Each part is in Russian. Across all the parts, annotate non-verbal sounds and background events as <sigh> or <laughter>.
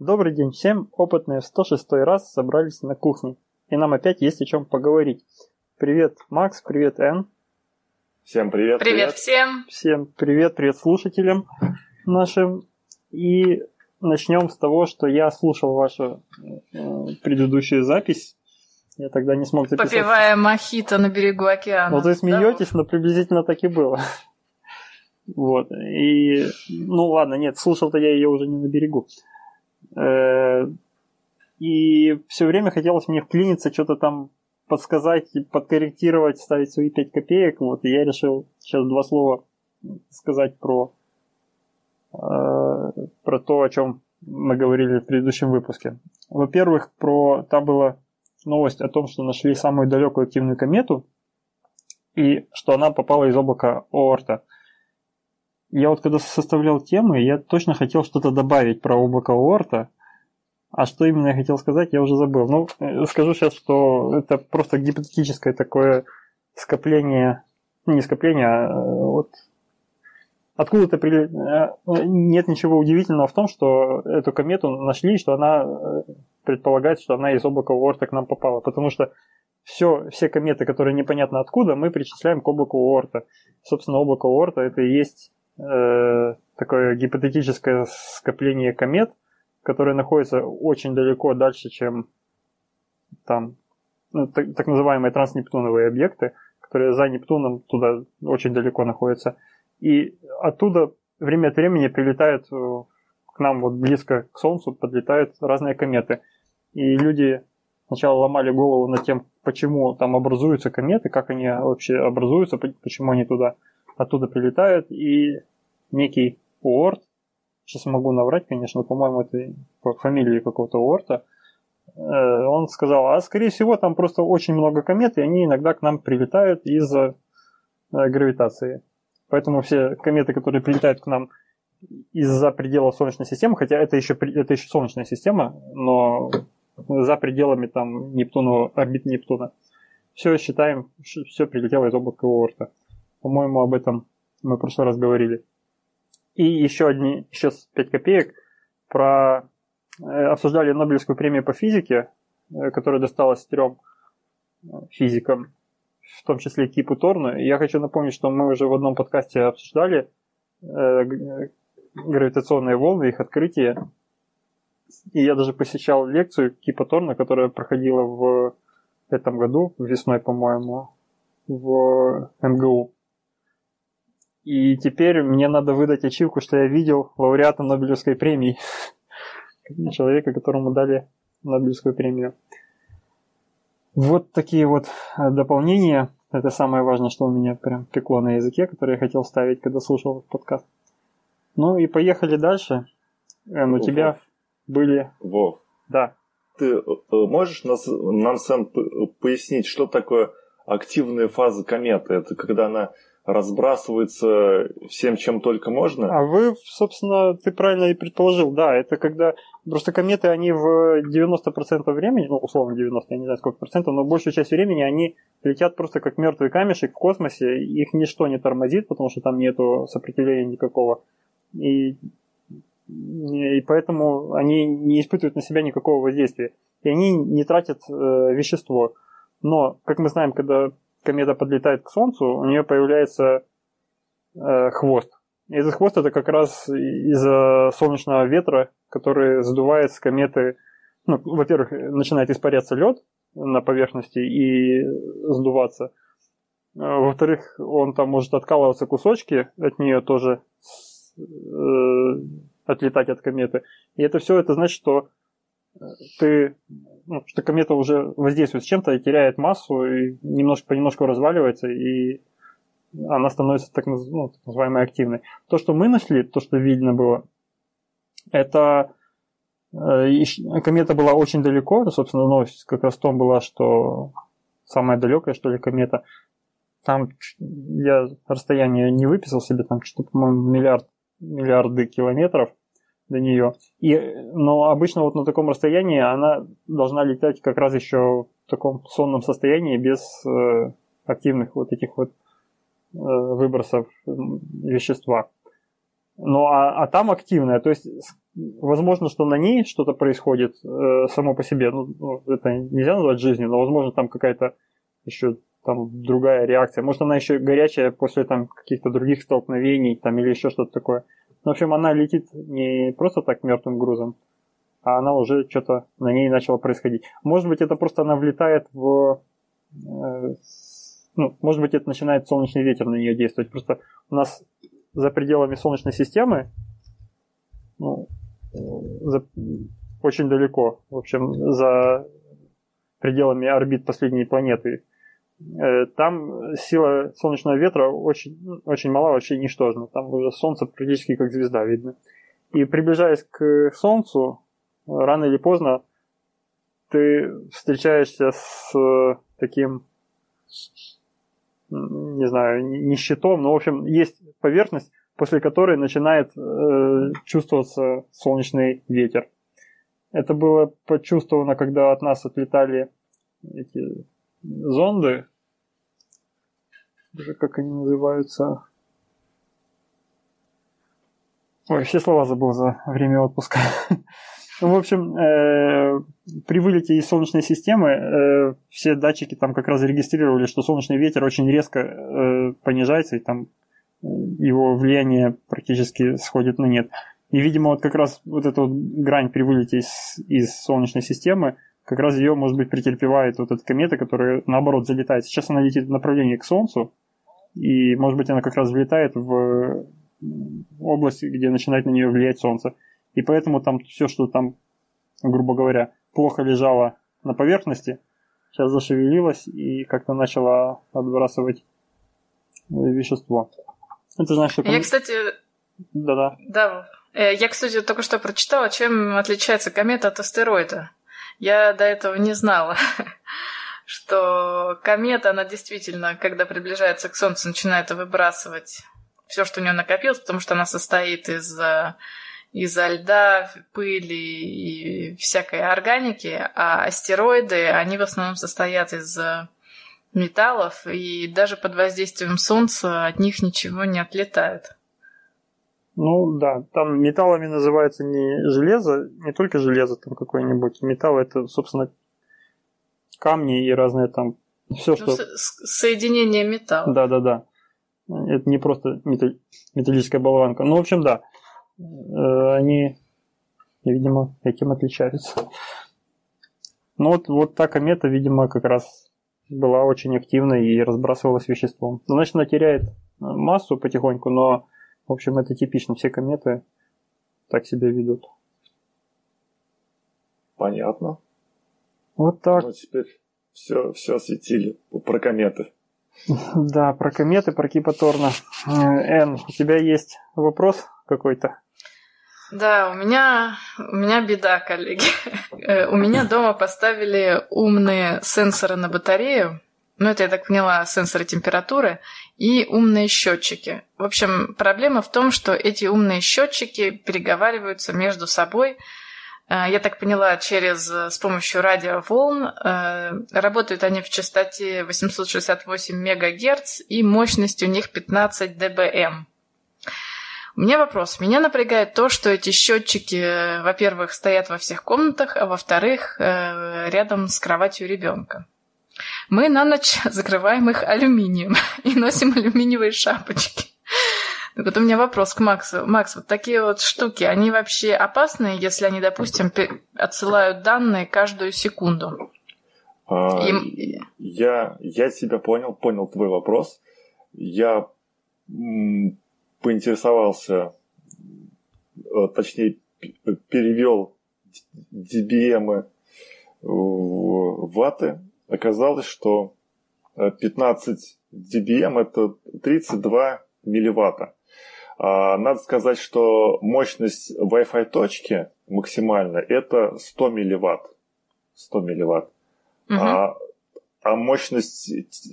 Добрый день всем, опытные в 106 раз собрались на кухне, и нам опять есть о чем поговорить. Привет, Макс, привет, Эн. Всем привет. Привет, привет всем. Всем привет, привет слушателям нашим. И начнем с того, что я слушал вашу э, предыдущую запись. Я тогда не смог записать. Попивая мохито на берегу океана. Вот вы смеетесь, да? но приблизительно так и было. <laughs> Вот. И, ну ладно, нет, слушал-то я ее уже не на берегу. Э, и все время хотелось мне вклиниться, что-то там подсказать, подкорректировать, ставить свои 5 копеек. Вот, и я решил сейчас два слова сказать про, э, про то, о чем мы говорили в предыдущем выпуске. Во-первых, про там была новость о том, что нашли самую далекую активную комету, и что она попала из облака Оорта. Я вот когда составлял темы, я точно хотел что-то добавить про облако Оорта, а что именно я хотел сказать, я уже забыл. Ну, э, скажу сейчас, что это просто гипотетическое такое скопление, не скопление, а э, вот откуда-то при... Э, нет ничего удивительного в том, что эту комету нашли, что она предполагается, что она из облака Уорта к нам попала, потому что все, все кометы, которые непонятно откуда, мы причисляем к облаку Уорта. Собственно, облако Уорта это и есть э, такое гипотетическое скопление комет, которые находятся очень далеко дальше, чем там ну, так, называемые транснептуновые объекты, которые за Нептуном туда очень далеко находятся. И оттуда время от времени прилетают э, к нам вот близко к Солнцу, подлетают разные кометы. И люди сначала ломали голову над тем, почему там образуются кометы, как они вообще образуются, почему они туда оттуда прилетают. И некий Уорд, сейчас могу наврать, конечно, по-моему, это по фамилии какого-то Уорта, э, он сказал, а скорее всего там просто очень много комет, и они иногда к нам прилетают из-за э, гравитации. Поэтому все кометы, которые прилетают к нам из-за пределов Солнечной системы, хотя это еще, это еще Солнечная система, но за пределами там Нептуна, орбит Нептуна, все считаем, все прилетело из облака Уорта. По-моему, об этом мы в прошлый раз говорили. И еще одни, еще 5 копеек про э, обсуждали Нобелевскую премию по физике, э, которая досталась трем э, физикам, в том числе Кипу Торну. И я хочу напомнить, что мы уже в одном подкасте обсуждали гравитационные волны, их открытие. И я даже посещал лекцию Кипа Торна, которая проходила в этом году, весной, по-моему, в МГУ. И теперь мне надо выдать ачивку, что я видел лауреата Нобелевской премии. <laughs> Человека, которому дали Нобелевскую премию. Вот такие вот э, дополнения. Это самое важное, что у меня прям пекло на языке, которое я хотел ставить, когда слушал подкаст. Ну и поехали дальше. Эн, у тебя были... Вов. Да. Ты э, можешь нас, нам сам пояснить, что такое активная фаза кометы? Это когда она разбрасывается всем, чем только можно. А вы, собственно, ты правильно и предположил, да, это когда просто кометы, они в 90% времени, ну, условно 90, я не знаю сколько процентов, но большую часть времени они летят просто как мертвый камешек в космосе, их ничто не тормозит, потому что там нету сопротивления никакого. И, и поэтому они не испытывают на себя никакого воздействия. И они не тратят э, вещество. Но, как мы знаем, когда комета подлетает к Солнцу, у нее появляется э, хвост. И этот хвост это как раз из-за солнечного ветра, который задувает с кометы. Ну, во-первых, начинает испаряться лед на поверхности и сдуваться. А, во-вторых, он там может откалываться кусочки от нее тоже э, отлетать от кометы. И это все это значит, что ты ну, что комета уже воздействует с чем-то и теряет массу, и немножко понемножку разваливается, и она становится так, ну, так называемой активной. То, что мы нашли, то, что видно было, это э, комета была очень далеко, это, собственно, новость как раз в том была, что самая далекая, что ли, комета. Там я расстояние не выписал себе, там что-то, по-моему, миллиард, миллиарды километров – до нее. И, но обычно вот на таком расстоянии она должна летать как раз еще в таком сонном состоянии, без э, активных вот этих вот э, выбросов вещества. Ну, а, а там активная, то есть возможно, что на ней что-то происходит э, само по себе. Ну, ну, это нельзя назвать жизнью, но возможно там какая-то еще там другая реакция. Может, она еще горячая после там каких-то других столкновений там или еще что-то такое. В общем, она летит не просто так мертвым грузом, а она уже что-то на ней начало происходить. Может быть, это просто она влетает в... Э, ну, может быть, это начинает солнечный ветер на нее действовать. Просто у нас за пределами Солнечной системы ну, за, очень далеко, в общем, за пределами орбит последней планеты. Э, там сила солнечного ветра очень, очень мала, вообще ничтожна. Там уже Солнце практически как звезда видно. И приближаясь к Солнцу, рано или поздно ты встречаешься с таким, не знаю, не но, в общем, есть поверхность, после которой начинает э, чувствоваться солнечный ветер. Это было почувствовано, когда от нас отлетали эти зонды, уже как они называются. Ой, все слова забыл за время отпуска. <laughs> Ну, в общем, э, при вылете из Солнечной системы э, все датчики там как раз зарегистрировали, что солнечный ветер очень резко э, понижается, и там его влияние практически сходит на нет. И, видимо, вот как раз вот эта вот грань при вылете из, из Солнечной системы, как раз ее, может быть, претерпевает вот эта комета, которая, наоборот, залетает. Сейчас она летит в направлении к Солнцу, и, может быть, она как раз влетает в область, где начинает на нее влиять Солнце. И поэтому там все, что там, грубо говоря, плохо лежало на поверхности, сейчас зашевелилось и как-то начало отбрасывать вещество. Это значит, что... Я, кстати... Да-да. Да. Э, я, кстати, только что прочитала, чем отличается комета от астероида. Я до этого не знала, <laughs> что комета, она действительно, когда приближается к Солнцу, начинает выбрасывать все, что у нее накопилось, потому что она состоит из из-за льда, пыли и всякой органики, а астероиды, они в основном состоят из металлов, и даже под воздействием солнца от них ничего не отлетает. Ну да, там металлами называется не железо, не только железо там какое-нибудь. Металл это, собственно, камни и разные там все, ну, что... Со- соединение металла. Да, да, да. Это не просто металл... металлическая болванка. Ну, в общем, да. Э, они, видимо, этим отличаются. Ну вот, вот та комета, видимо, как раз была очень активной и разбрасывалась веществом. Значит, она теряет массу потихоньку, но, в общем, это типично. Все кометы так себя ведут. Понятно. Вот так. Ну, теперь все, все осветили про кометы. <laughs> Да, про кометы, про Кипа Торна. Э, Эн, у тебя есть вопрос какой-то? Да, у меня, у меня беда, коллеги. <laughs> Э, у меня дома поставили умные сенсоры на батарею. Ну, это, я так поняла, сенсоры температуры и умные счетчики. В общем, проблема в том, что эти умные счетчики переговариваются между собой. Э, я так поняла, через с помощью радиоволн. Э, работают они в частоте 868 МГц и мощность у них 15 дБм. У меня вопрос. Меня напрягает то, что эти счетчики, во-первых, стоят во всех комнатах, а во-вторых, э, рядом с кроватью ребенка. Мы на ночь <laughs> закрываем их алюминием <laughs> и носим алюминиевые шапочки. Так вот у меня вопрос к Максу. Макс, вот такие вот штуки, они вообще опасны, если они, допустим, отсылают данные каждую секунду? А, и... я, я тебя понял, понял твой вопрос. Я поинтересовался, э, точнее, перевел DBM в ваты, оказалось, что 15 dBm это 32 милливатта. А надо сказать, что мощность Wi-Fi точки максимальная это 100 милливатт. 100 милливатт. Угу. А, а мощность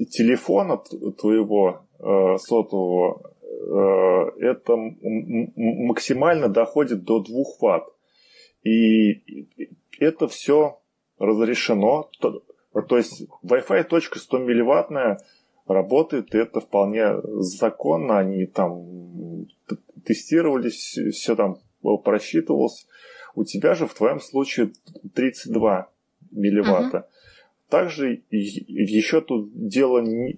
телефона твоего э, сотового Э, это максимально доходит до 2 Вт. И это все разрешено. То, есть Wi-Fi точка 100 милливаттная работает, и это вполне законно, они там тестировались, все там просчитывалось. У тебя же в твоем случае 32 милливатта. Uh-huh. Также еще тут дело не,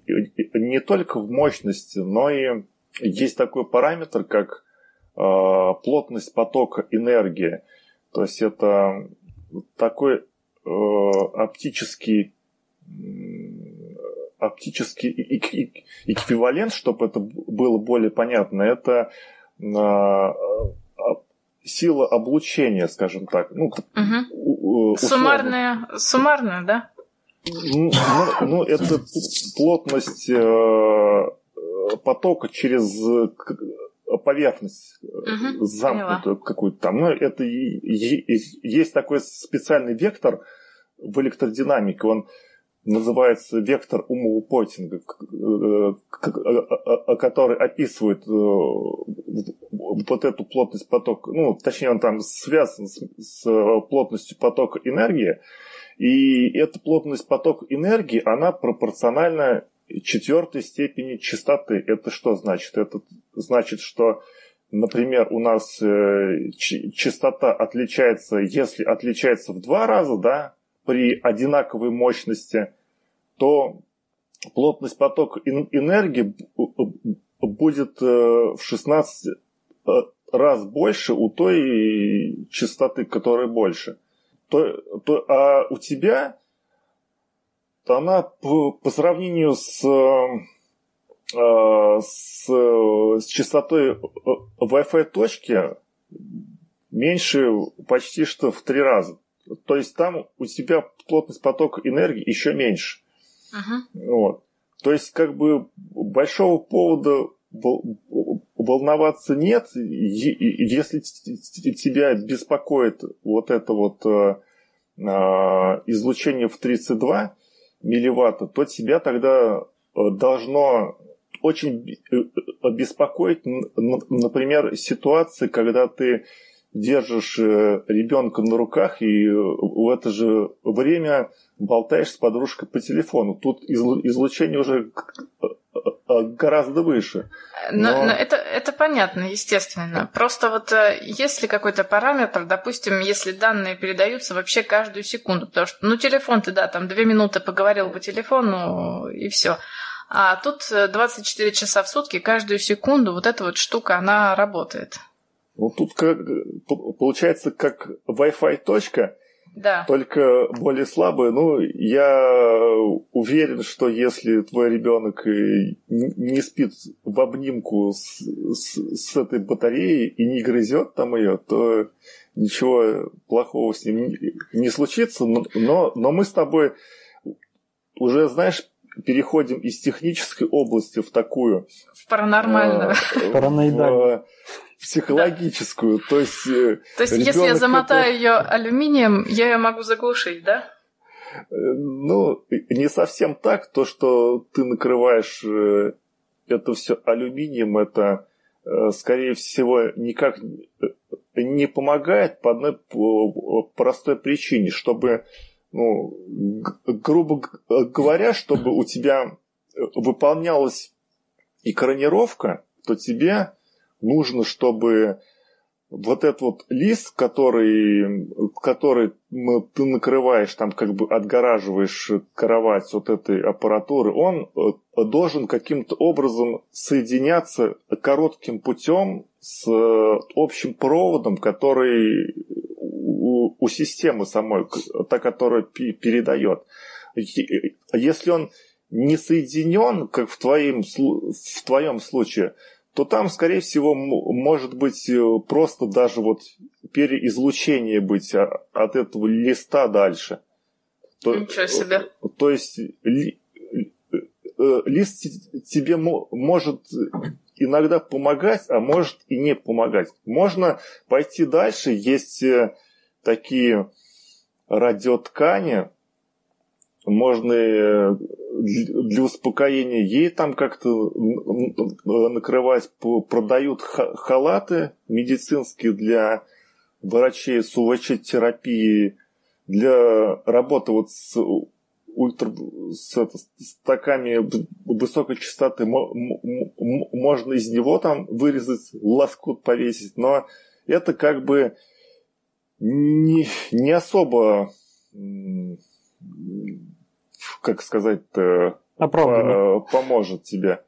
не только в мощности, но и есть такой параметр, как э, плотность потока энергии. То есть это такой оптический оптический эквивалент, чтобы это было более понятно, это а, сила облучения, скажем так. Ну, угу. Суммарная, суммарная, да? Ну, ну, ну это плотность э, потока через поверхность угу, замкнутую какую-то там. Ну, это есть такой специальный вектор в электродинамике, он называется вектор умоупотинга, который описывает вот эту плотность потока, ну, точнее, он там связан с, с плотностью потока энергии, и эта плотность потока энергии, она пропорциональна четвертой степени частоты. Это что значит? Это значит, что, например, у нас э, частота отличается, если отличается в два раза, да, при одинаковой мощности, то плотность потока энергии будет э, в 16 э, раз больше у той частоты, которая больше. То, то, а у тебя она по, по сравнению с, э, с, с частотой Wi-Fi точки меньше почти что в три раза. То есть там у тебя плотность потока энергии еще меньше. Uh-huh. Вот. То есть, как бы большого повода волноваться нет, если тебя беспокоит вот это вот э, излучение в 32 милливатта, то тебя тогда э, должно очень э, беспокоить, например, ситуации, когда ты держишь ребенка на руках и в это же время болтаешь с подружкой по телефону. Тут излучение уже Э, гораздо выше. Но... Но, но это, это понятно, естественно. Просто вот э, если какой-то параметр, допустим, если данные передаются вообще каждую секунду, потому что, ну, телефон ты, да, там две минуты поговорил по телефону и все. А тут 24 э, часа в сутки, каждую секунду вот эта вот штука, она работает. Ну, тут как, получается как Wi-Fi точка, да. только более слабые. Ну, я уверен, что если твой ребенок не спит в обнимку с, с, с этой батареей и не грызет там ее, то ничего плохого с ним не, не случится. Но, но мы с тобой уже, знаешь, переходим из технической области в такую. В паранормальную. Э, Параноидальную психологическую. То есть, э, То есть если я замотаю это... ее алюминием, я ее могу заглушить, да? Э, ну, не совсем так. То, что ты накрываешь э, это все алюминием, это, скорее всего, никак не помогает по одной простой причине, чтобы, ну, грубо говоря, чтобы у тебя выполнялась экранировка, то тебе нужно, чтобы вот этот вот лист, который, который ты накрываешь, там как бы отгораживаешь кровать вот этой аппаратуры, он э, должен каким-то образом соединяться коротким путем с общим проводом, который у, у системы самой, та, которая передает. Если он не соединен, как в твоем, в твоем случае, то там, скорее всего, может быть э, просто даже вот переизлучение быть от этого листа дальше. То, Ничего себе. То есть ли, э, лист тебе может иногда помогать, а может и не помогать. Можно пойти дальше. Есть э, такие радиоткани, можно для успокоения ей там как-то накрывать, продают халаты медицинские для врачей с УВЧ-терапией, для работы вот с ультра с, это, с таками высокой частоты можно из него там вырезать лоскут повесить, но это как бы не, не особо как сказать-то поможет тебе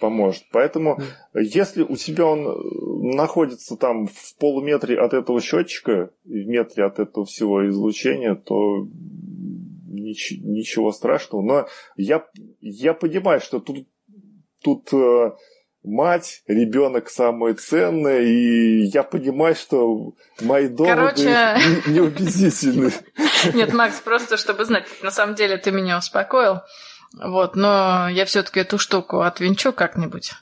поможет. Поэтому, если у тебя он находится там в полуметре от этого счетчика, в метре от этого всего излучения, то нич- ничего страшного. Но я, я понимаю, что тут, тут э, мать, ребенок самое ценное, и я понимаю, что мои доводы Короче... неубедительны. Нет, Макс, просто чтобы знать, на самом деле ты меня успокоил. Вот, но я все-таки эту штуку отвинчу как-нибудь.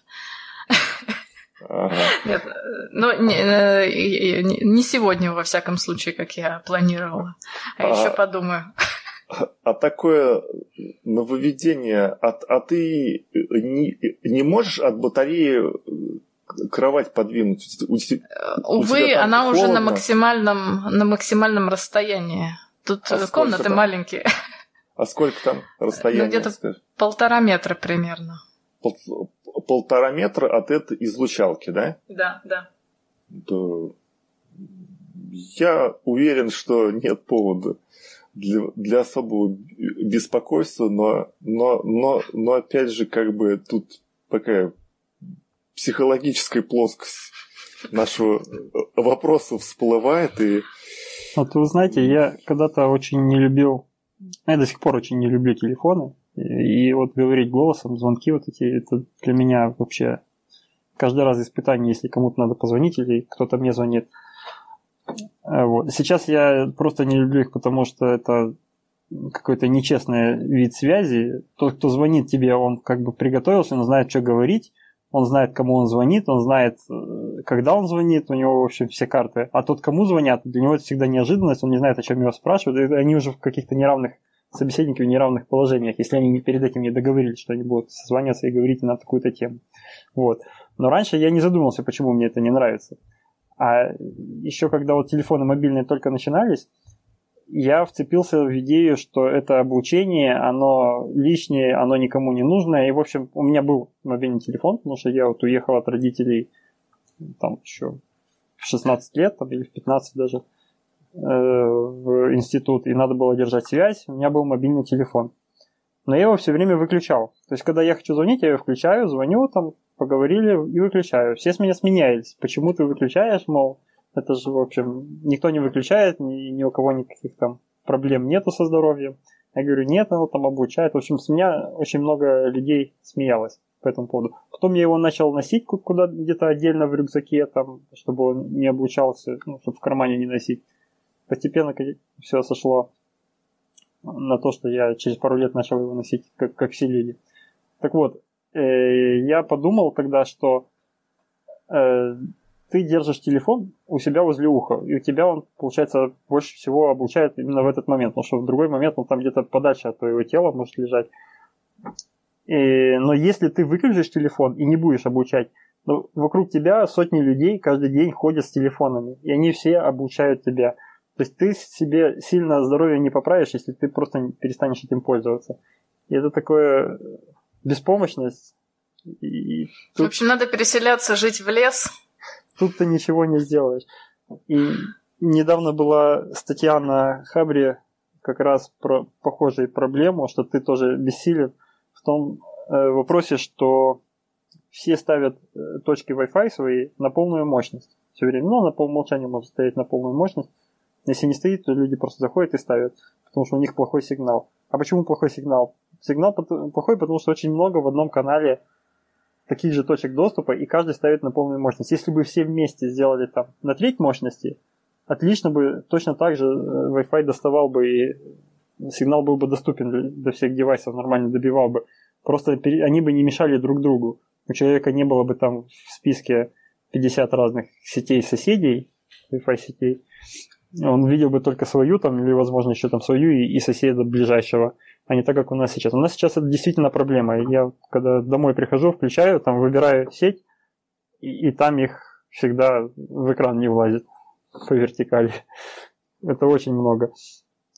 Ага. Нет, ну не, э, не сегодня, во всяком случае, как я планировала. А, а еще подумаю. А такое нововведение, а, а ты не, не можешь от батареи кровать подвинуть? У, Увы, она уже на максимальном, на максимальном расстоянии. Тут а комнаты там? маленькие. А сколько там расстояние? Ну, где-то скажешь? полтора метра примерно. Пол, полтора метра от этой излучалки, да? Да, да. То я уверен, что нет повода для, для особого беспокойства, но, но, но, но опять же, как бы тут такая психологическая плоскость нашего вопроса всплывает и вот вы знаете, я когда-то очень не любил я до сих пор очень не люблю телефоны. И вот говорить голосом, звонки вот эти, это для меня вообще каждый раз испытание, если кому-то надо позвонить или кто-то мне звонит. Э, вот. Сейчас я просто не люблю их, потому что это какой-то нечестный вид связи. Тот, кто звонит тебе, он как бы приготовился, он знает, что говорить, он знает, кому он звонит, он знает, э, когда он звонит, у него, в общем, все карты. А тот, кому звонят, для него это всегда неожиданность, он не знает, о чем его спрашивают, и они уже в каких-то неравных собеседники в неравных положениях, если они перед этим не договорились, что они будут созваниваться и говорить на такую-то тему. Вот. Но раньше я не задумывался, почему мне это не нравится. А еще когда вот телефоны мобильные только начинались, я вцепился в идею, что это обучение, оно лишнее, оно никому не нужно. И, в общем, у меня был мобильный телефон, потому что я вот уехал от родителей там еще в 16 лет, там, или в 15 даже, э, в институт, и надо было держать связь, у меня был мобильный телефон. Но я его все время выключал. То есть, когда я хочу звонить, я его включаю, звоню, там, поговорили и выключаю. Все с меня сменялись. Почему ты выключаешь, мол, это же, в общем, никто не выключает, ни, ни у кого никаких там проблем нету со здоровьем. Я говорю, нет, оно там обучает. В общем, с меня очень много людей смеялось по этому поводу. Потом я его начал носить куда где-то отдельно в рюкзаке, там, чтобы он не обучался, ну, чтобы в кармане не носить. Постепенно все сошло на то, что я через пару лет начал его носить, как, как все люди. Так вот, э, я подумал тогда, что э, ты держишь телефон у себя возле уха, и у тебя он, получается, больше всего облучает именно в этот момент, потому что в другой момент он там где-то подальше от твоего тела может лежать. И, но если ты выключишь телефон и не будешь обучать, ну, вокруг тебя сотни людей каждый день ходят с телефонами, и они все обучают тебя. То есть ты себе сильно здоровье не поправишь, если ты просто перестанешь этим пользоваться. И это такое беспомощность. И тут... В общем, надо переселяться, жить в лес, тут ты ничего не сделаешь. И недавно была статья на Хабре как раз про похожую проблему, что ты тоже бессилен в том э, вопросе, что все ставят э, точки Wi-Fi свои на полную мощность все время. Ну, на по умолчанию может стоять на полную мощность. Если не стоит, то люди просто заходят и ставят, потому что у них плохой сигнал. А почему плохой сигнал? Сигнал плохой, потому что очень много в одном канале таких же точек доступа, и каждый ставит на полную мощность. Если бы все вместе сделали там на треть мощности, отлично бы точно так же э, Wi-Fi доставал бы и сигнал был бы доступен для всех девайсов, нормально добивал бы. Просто они бы не мешали друг другу. У человека не было бы там в списке 50 разных сетей соседей, Wi-Fi сетей. Он видел бы только свою там, или, возможно, еще там свою и, и соседа ближайшего а не так, как у нас сейчас. У нас сейчас это действительно проблема. Я когда домой прихожу, включаю, там выбираю сеть, и, и там их всегда в экран не влазит <laughs> по вертикали. Это очень много.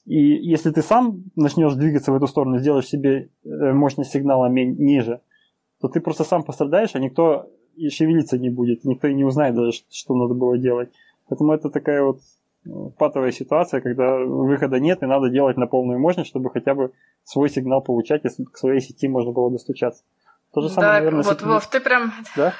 И если ты сам начнешь двигаться в эту сторону, сделаешь себе э, мощность сигнала ниже, то ты просто сам пострадаешь, а никто и шевелиться не будет, никто и не узнает даже, что надо было делать. Поэтому это такая вот патовая ситуация, когда выхода нет, и надо делать на полную мощность, чтобы хотя бы свой сигнал получать, если к своей сети можно было достучаться. То же самое, да, наверное, вот, Вов, ты прям... Да?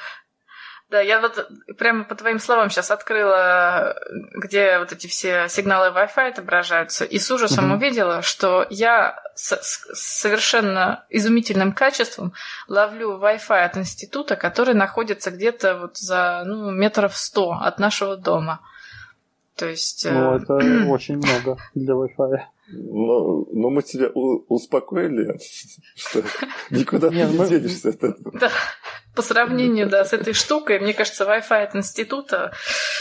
Да, я вот прямо по твоим словам сейчас открыла, где вот эти все сигналы Wi-Fi отображаются, и с ужасом угу. увидела, что я с, с совершенно изумительным качеством ловлю Wi-Fi от института, который находится где-то вот за ну, метров сто от нашего дома. То есть... Ну, э, это <clears throat> очень много для Wi-Fi. Ну, ну мы тебя успокоили, <laughs> что никуда ты не денешься от этого. Да, по сравнению, да, с этой штукой, мне кажется, Wi-Fi от института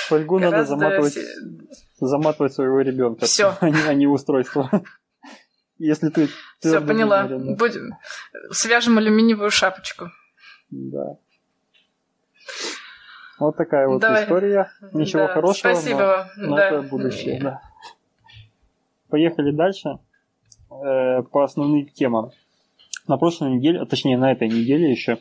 Фольгу надо заматывать, заматывать своего ребенка, Все. <laughs> А, не, а не устройство. Если ты... Все, поняла. Будем... Свяжем алюминиевую шапочку. Да. Вот такая вот Давай. история. Ничего да, хорошего, спасибо. но, но да. это будущее, да. Поехали дальше э, по основным темам. На прошлой неделе, а точнее на этой неделе еще,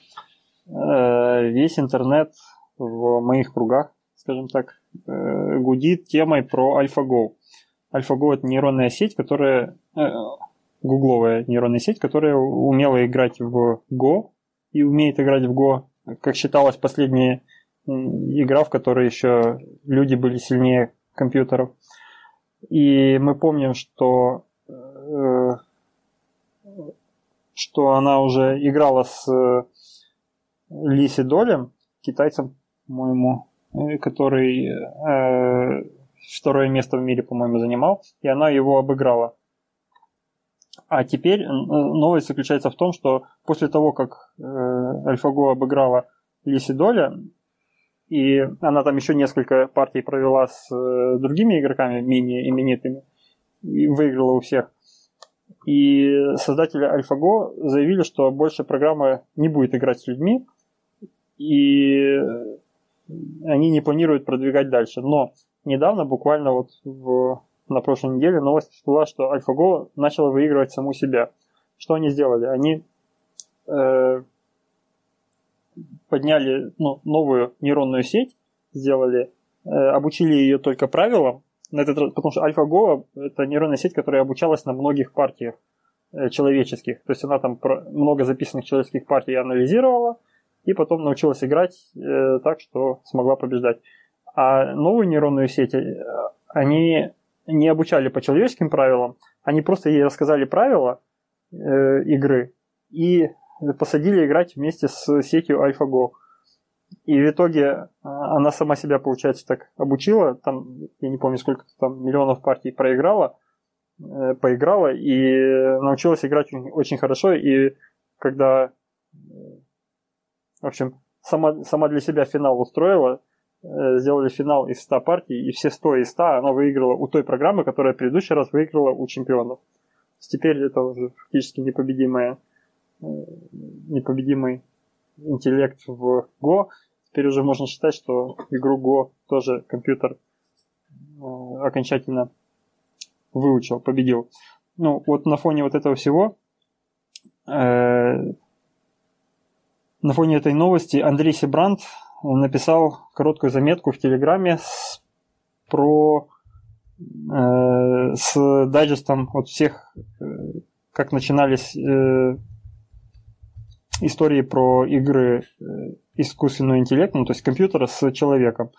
э, весь интернет в моих кругах, скажем так, э, гудит темой про AlphaGo. AlphaGo это нейронная сеть, которая э, гугловая нейронная сеть, которая умела играть в Go и умеет играть в Go, как считалось, последняя игра, в которой еще люди были сильнее компьютеров. И мы помним, что, э, что она уже играла с э, Лиси Долем, китайцем, по-моему, э, который э, второе место в мире, по-моему, занимал, и она его обыграла. А теперь новость заключается в том, что после того, как э, AlphaGo обыграла Лиси Доля, и она там еще несколько партий провела с э, другими игроками, менее именитыми, и выиграла у всех. И создатели AlphaGo заявили, что больше программа не будет играть с людьми, и они не планируют продвигать дальше. Но недавно, буквально вот в, на прошлой неделе, новость была, что AlphaGo начала выигрывать саму себя. Что они сделали? Они э, подняли ну, новую нейронную сеть, сделали, э, обучили ее только правилам, на этот потому что AlphaGo это нейронная сеть, которая обучалась на многих партиях э, человеческих. То есть она там про, много записанных человеческих партий анализировала, и потом научилась играть э, так, что смогла побеждать. А новую нейронную сеть э, они не обучали по человеческим правилам, они просто ей рассказали правила э, игры, и посадили играть вместе с сетью AlphaGo. И в итоге а, она сама себя, получается, так обучила. Там, я не помню, сколько там миллионов партий проиграла, э, поиграла и научилась играть очень хорошо. И когда, э, в общем, сама, сама для себя финал устроила, э, сделали финал из 100 партий, и все 100 из 100 она выиграла у той программы, которая в предыдущий раз выиграла у чемпионов. Теперь это уже фактически непобедимая Э, непобедимый интеллект в Go. Теперь уже можно считать, что игру Go тоже компьютер э, окончательно выучил, победил. Ну, вот на фоне вот этого всего, э, на фоне этой новости Андрей Себрант написал короткую заметку в Телеграме с, про э, с дайджестом от всех, э, как начинались э, истории про игры э, искусственного интеллекта, ну, то есть компьютера с человеком.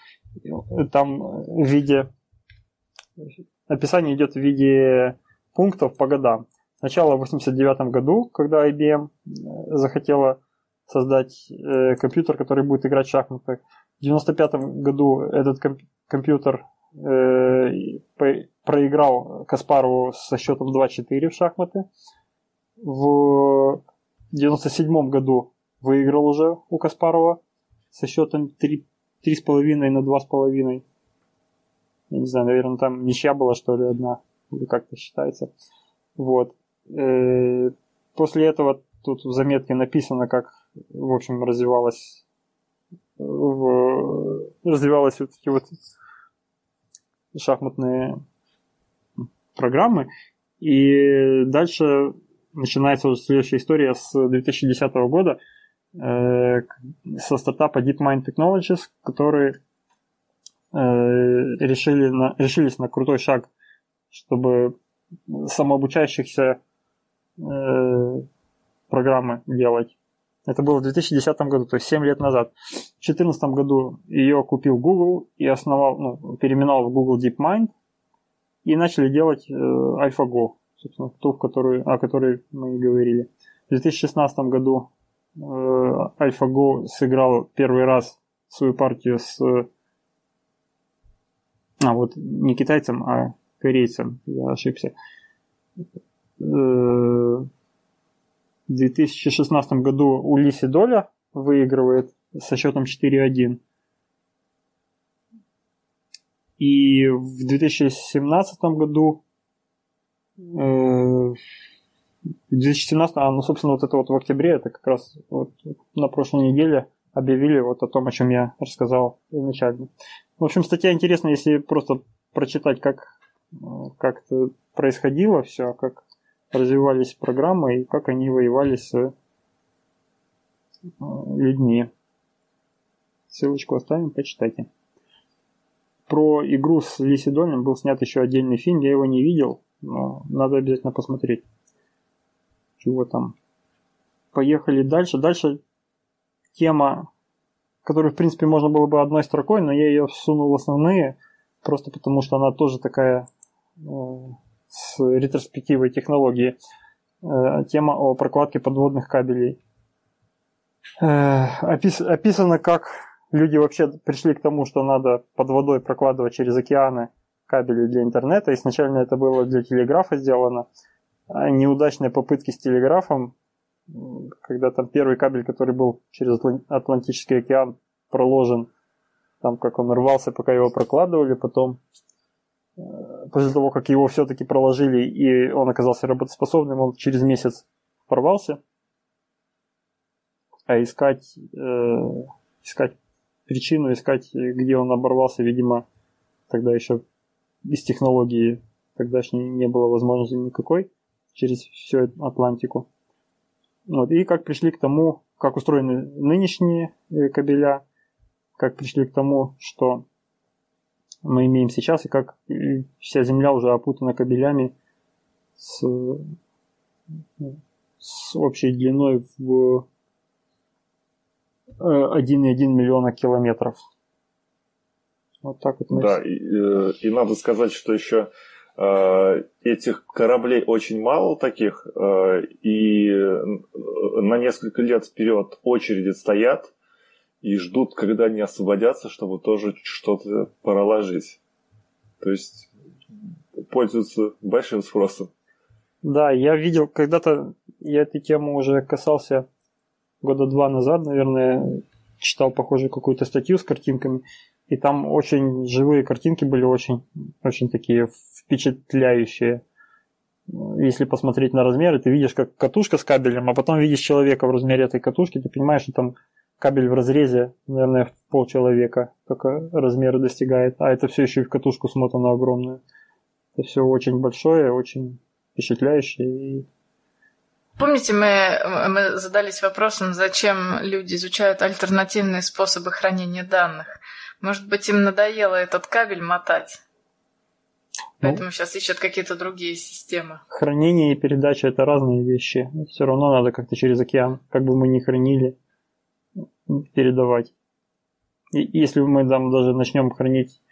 Там в виде... Описание идет в виде пунктов по годам. Сначала в 89 году, когда IBM э, захотела создать э, компьютер, который будет играть в шахматы. В 95 году этот комп- компьютер э, проиграл Каспару со счетом 2-4 в шахматы. В в 97 году выиграл уже у Каспарова со счетом 3,5 на 2,5. Я не знаю, наверное, там ничья была, что ли, одна. Или как-то считается. Вот. Э, после этого тут в заметке написано, как, в общем, развивалась в, развивалась вот эти вот шахматные программы. И дальше начинается уже следующая история с 2010 года э, со стартапа DeepMind Technologies, которые э, решили на, решились на крутой шаг, чтобы самообучающихся э, программы делать. Это было в 2010 году, то есть 7 лет назад. В 2014 году ее купил Google и основал, ну, переименовал в Google DeepMind и начали делать э, AlphaGo, собственно, ту, в которую, о которой мы и говорили. В 2016 году э, AlphaGo сыграл первый раз свою партию с а вот не китайцем, а корейцем, я ошибся. Э, в 2016 году Улиси Доля выигрывает со счетом 4-1. И в 2017 году 2017, а, ну, собственно, вот это вот в октябре, это как раз вот на прошлой неделе объявили вот о том, о чем я рассказал изначально. В общем, статья интересная, если просто прочитать, как, как это происходило все, как развивались программы и как они воевали с э, людьми. Ссылочку оставим, почитайте. Про игру с Лиси Долем был снят еще отдельный фильм, я его не видел, но надо обязательно посмотреть. Чего там. Поехали дальше. Дальше тема, которую, в принципе, можно было бы одной строкой, но я ее всунул в основные, просто потому что она тоже такая э, с ретроспективой технологии. Э, тема о прокладке подводных кабелей. Э, опис, описано, как люди вообще пришли к тому, что надо под водой прокладывать через океаны кабели для интернета. Изначально это было для телеграфа сделано. А неудачные попытки с телеграфом, когда там первый кабель, который был через Атлантический океан проложен, там как он рвался, пока его прокладывали, потом Э, после того, как его все-таки проложили и он оказался работоспособным, он через месяц порвался. А искать, э, искать причину, искать, где он оборвался, видимо, тогда еще из технологии тогдашней не было возможности никакой через всю Атлантику. Вот. И как пришли к тому, как устроены нынешние э, кабеля, как пришли к тому, что мы имеем сейчас, и как вся Земля уже опутана кабелями с, с общей длиной в 1,1 э, миллиона километров. Вот так вот. Мы... Да, и, э, и надо сказать, что еще э, этих кораблей очень мало таких, и на несколько лет вперед очереди стоят и ждут, когда они освободятся, чтобы тоже что-то проложить. То есть пользуются большим спросом. Да, я видел когда-то, я этой темы уже касался года два назад, наверное, читал похожую какую-то статью с картинками, и там очень живые картинки были, очень, очень такие впечатляющие. Если посмотреть на размеры, ты видишь как катушка с кабелем, а потом видишь человека в размере этой катушки, ты понимаешь, что там кабель в разрезе, наверное, в полчеловека только размеры достигает, а это все еще и в катушку смотано огромную. Это все очень большое, очень впечатляющее. И... Помните, мы, мы задались вопросом, зачем люди изучают альтернативные способы хранения данных? Может быть, им надоело этот кабель мотать? Ну, Поэтому сейчас ищут какие-то другие системы. Хранение и передача это разные вещи. Все равно надо как-то через океан, как бы мы ни хранили передавать. И если мы там даже начнем хранить,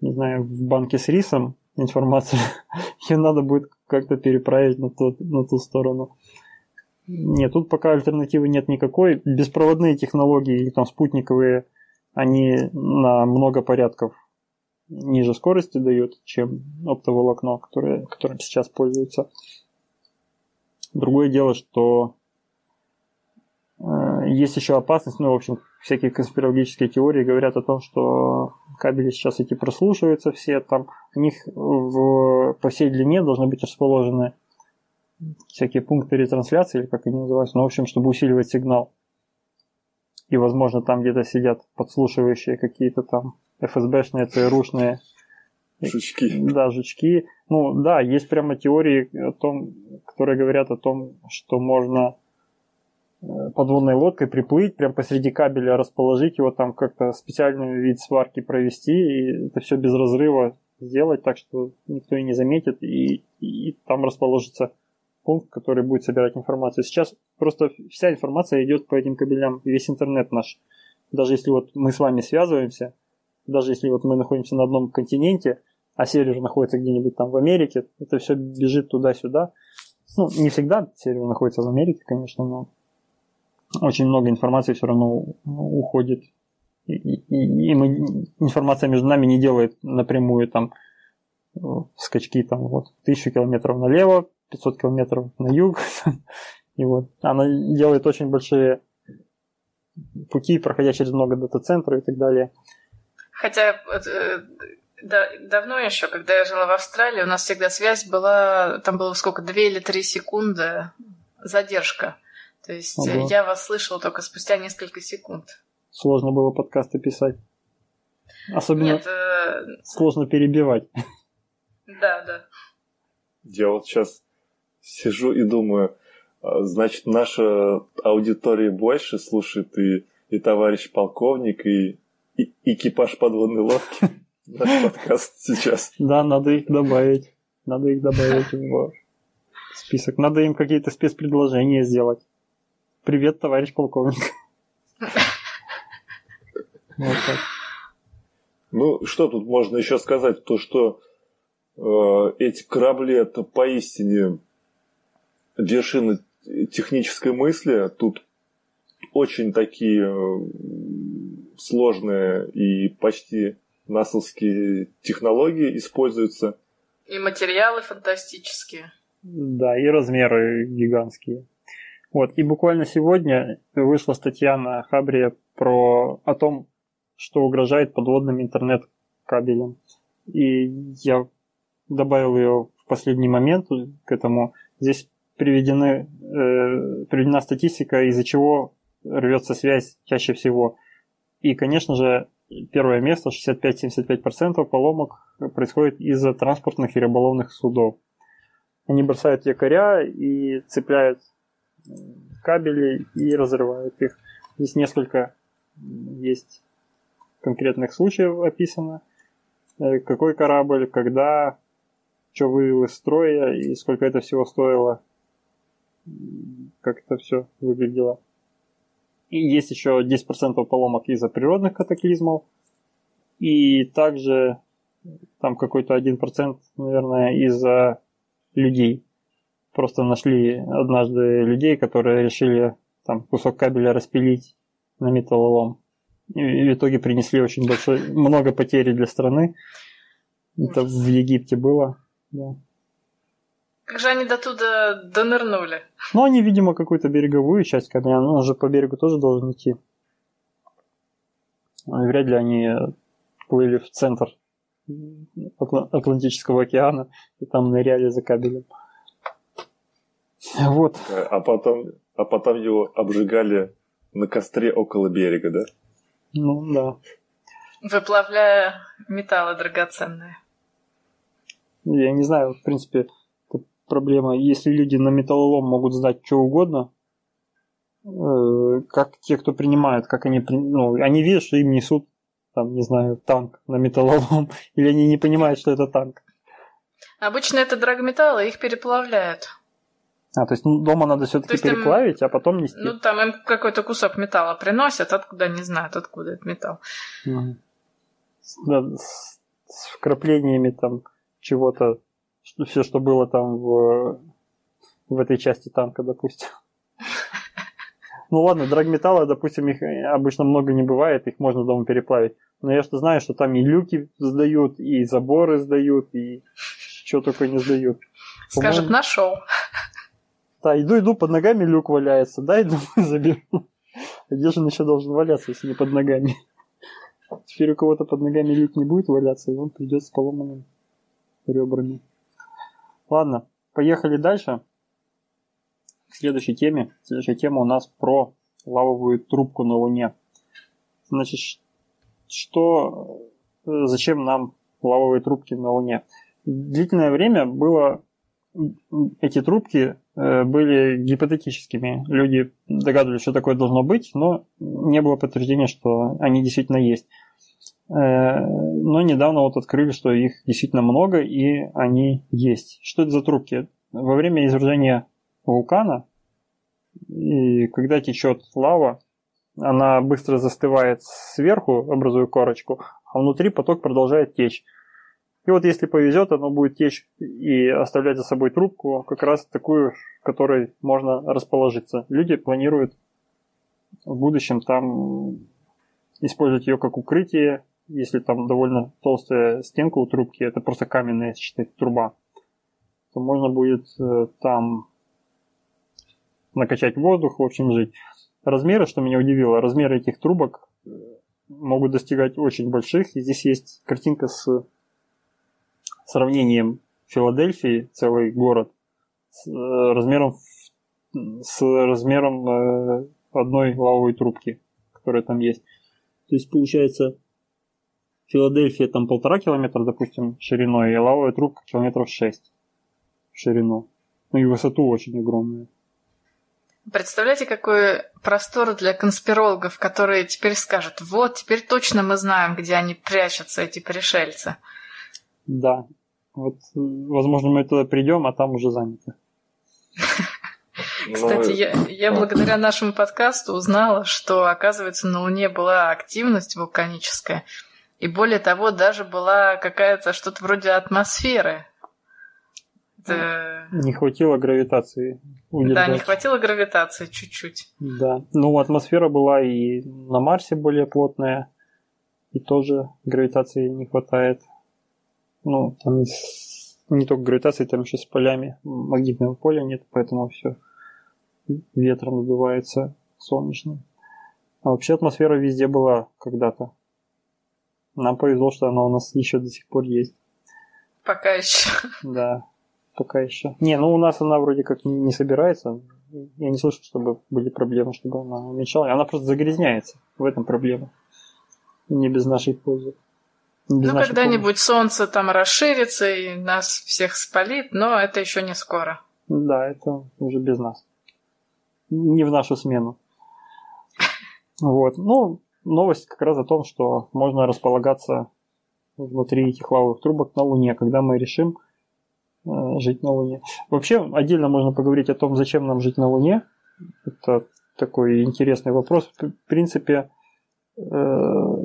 не знаю, в банке с рисом информацию, <laughs> ее надо будет как-то переправить на ту, на ту сторону. Нет, тут пока альтернативы нет никакой. Беспроводные технологии или там спутниковые, они на много порядков ниже скорости дают, чем оптоволокно, которое, которым сейчас пользуются. Другое дело, что Э, есть еще опасность, ну, в общем, всякие конспирологические теории говорят о том, что кабели сейчас эти прослушиваются все, там у них в, по всей длине должны быть расположены всякие пункты ретрансляции, или как они называются, ну, в общем, чтобы усиливать сигнал. И, возможно, там где-то сидят подслушивающие какие-то там ФСБшные, ЦРУшные Жучки. Да, жучки. Ну да, есть прямо теории о том, которые говорят о том, что можно э, подводной лодкой приплыть, прям посреди кабеля расположить его, там как-то специальный вид сварки провести, и это все без разрыва сделать, так что никто и не заметит, и, и там расположится пункт, который будет собирать информацию. Сейчас просто вся информация идет по этим кабелям, весь интернет наш. Даже если вот мы с вами связываемся, даже если вот мы находимся на одном континенте, а сервер находится где-нибудь там в Америке, это все бежит туда-сюда. Ну, не всегда сервер находится в Америке, конечно, но очень много информации все равно уходит. И, и, и мы, информация между нами не делает напрямую там э, скачки там вот тысячу километров налево, 500 километров на юг. <laughs> И вот она делает очень большие пути, проходя через много дата-центров и так далее. Хотя э, да, давно еще, когда я жила в Австралии, у нас всегда связь была, там было сколько, две или три секунды задержка. То есть Ого. я вас слышала только спустя несколько секунд. Сложно было подкасты писать. Особенно Нет, э... сложно перебивать. <laughs> Да, да. Я вот сейчас сижу и думаю, а, значит, наша аудитория больше слушает и, и товарищ полковник, и, и экипаж подводной лодки. <laughs> Наш подкаст сейчас. Да, надо их добавить. Надо их добавить в список. Надо им какие-то спецпредложения сделать. Привет, товарищ полковник. <laughs> Вот так. Ну, что тут можно еще сказать? То, что э, эти корабли это поистине вершины технической мысли. Тут очень такие э, сложные и почти насовские технологии используются. И материалы фантастические. Да, и размеры гигантские. Вот, и буквально сегодня вышла статья на Хабре про о том, что угрожает подводным интернет-кабелям. И я добавил ее в последний момент к этому. Здесь приведены, э, приведена статистика, из-за чего рвется связь чаще всего. И, конечно же, первое место, 65-75% поломок происходит из-за транспортных и рыболовных судов. Они бросают якоря и цепляют кабели и разрывают их. Здесь несколько есть конкретных случаев описано. Э, какой корабль, когда, что вывел из строя и сколько это всего стоило как это все выглядело. И есть еще 10% поломок из-за природных катаклизмов. И также там какой-то 1%, наверное, из-за людей. Просто нашли однажды людей, которые решили там кусок кабеля распилить на металлолом. И в итоге принесли очень большое, много потерь для страны. Это в Египте было. Да. Как же они до туда донырнули? Ну, они, видимо, какую-то береговую часть камня. Ну, он же по берегу тоже должен идти. Вряд ли они плыли в центр Атлантического океана и там ныряли за кабелем. Вот. А потом, а потом его обжигали на костре около берега, да? Ну, да. Выплавляя металлы драгоценные. Я не знаю, в принципе, проблема. Если люди на металлолом могут знать что угодно, э, как те, кто принимают, как они, ну, они видят, что им несут, там, не знаю, танк на металлолом, <laughs> или они не понимают, что это танк. Обычно это драгметаллы, их переплавляют. А, то есть ну, дома надо все-таки переплавить, им, а потом нести. Ну, там им какой-то кусок металла приносят, откуда не знают, откуда этот металл. Угу. Да, с, с вкраплениями там чего-то что, все, что было там в, в этой части танка, допустим. <laughs> Ну ладно, драгметалла, допустим, их обычно много не бывает, их можно дома переплавить. Но я что знаю, что там и люки сдают, и заборы сдают, и что только не сдают. Скажет, нашел. Да, иду, иду, под ногами люк валяется, да, иду, <laughs> заберу. Где же он еще должен валяться, если не под ногами? Теперь у кого-то под ногами люк не будет валяться, и он придет с поломанным ребрами. Ладно, поехали дальше. К следующей теме. Следующая тема у нас про лавовую трубку на Луне. Значит, что, зачем нам лавовые трубки на Луне. Длительное время было эти трубки э, были гипотетическими. Люди догадывались, что такое должно быть, но не было подтверждения, что они действительно есть. Э, но недавно вот открыли, что их действительно много, и они есть. Что это за трубки? Во время извержения вулкана, и когда течет лава, она быстро застывает сверху, образуя корочку, а внутри поток продолжает течь. И вот если повезет, оно будет течь и оставлять за собой трубку, как раз такую, в которой можно расположиться. Люди планируют в будущем там использовать ее как укрытие, если там довольно толстая стенка у трубки, это просто каменная, считай, труба, то можно будет э, там накачать воздух, в общем, жить. Размеры, что меня удивило, размеры этих трубок э, могут достигать очень больших. И здесь есть картинка с сравнением Филадельфии, целый город, с э, размером, с размером э, одной лавовой трубки, которая там есть. То есть получается Филадельфия там полтора километра, допустим, шириной, и лавовая трубка километров шесть в ширину. Ну и высоту очень огромную. Представляете, какой простор для конспирологов, которые теперь скажут, вот, теперь точно мы знаем, где они прячутся, эти пришельцы. Да. Вот, возможно, мы туда придем, а там уже заняты. <laughs> Кстати, я, я благодаря нашему подкасту узнала, что, оказывается, на Луне была активность вулканическая. И более того, даже была какая-то что-то вроде атмосферы. Это... Не хватило гравитации. Удержать. Да, не хватило гравитации чуть-чуть. Да. Ну, атмосфера была и на Марсе более плотная, и тоже гравитации не хватает. Ну, там не только гравитации, там еще с полями. Магнитного поля нет, поэтому все ветром надувается солнечным. А вообще атмосфера везде была когда-то. Нам повезло, что она у нас еще до сих пор есть. Пока еще. <laughs> Да, пока еще. Не, ну у нас она вроде как не собирается. Я не слышал, чтобы были проблемы, чтобы она уменьшалась. Она просто загрязняется. В этом проблема. Не без нашей пользы. Без ну, когда-нибудь солнце там расширится и нас всех спалит, но это еще не скоро. Да, это уже без нас. Не в нашу смену. Вот. Ну, новость как раз о том, что можно располагаться внутри этих лавовых трубок на Луне, когда мы решим э, жить на Луне. Вообще, отдельно можно поговорить о том, зачем нам жить на Луне. Это такой интересный вопрос. В принципе, э,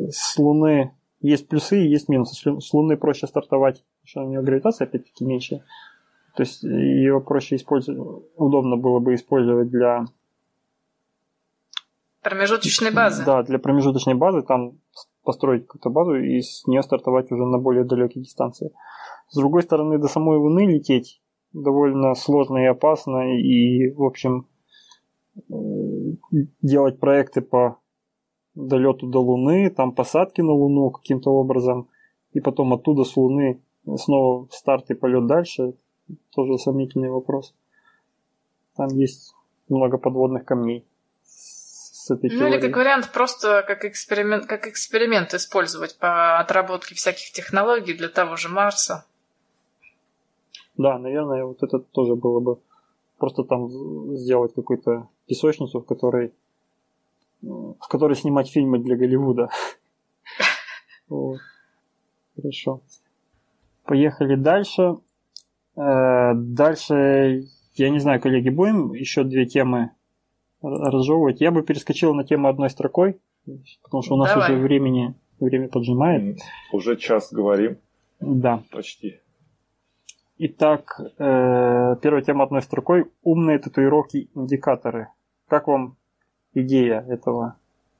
с Луны есть плюсы и есть минусы. С Луны проще стартовать, потому что у нее гравитация опять-таки меньше. То есть ее проще использовать, удобно было бы использовать для Промежуточной базы. Да, для промежуточной базы там построить какую-то базу и с нее стартовать уже на более далекие дистанции. С другой стороны, до самой Луны лететь довольно сложно и опасно, и, в общем, э, делать проекты по долету до Луны, там посадки на Луну каким-то образом, и потом оттуда с Луны снова старт и полет дальше, тоже сомнительный вопрос. Там есть много подводных камней с этой Ну или как вариант просто как эксперимент, как эксперимент использовать по отработке всяких технологий для того же Марса. Да, наверное, вот это тоже было бы просто там сделать какую-то песочницу, в которой в которой снимать фильмы для Голливуда. <laughs> Хорошо. Поехали дальше. Э, дальше, я не знаю, коллеги, будем еще две темы разжевывать. Я бы перескочил на тему одной строкой, потому что у нас Давай. уже времени, время поджимает. Уже час говорим. Да. Почти. Итак, э, первая тема одной строкой. Умные татуировки-индикаторы. Как вам идея этого?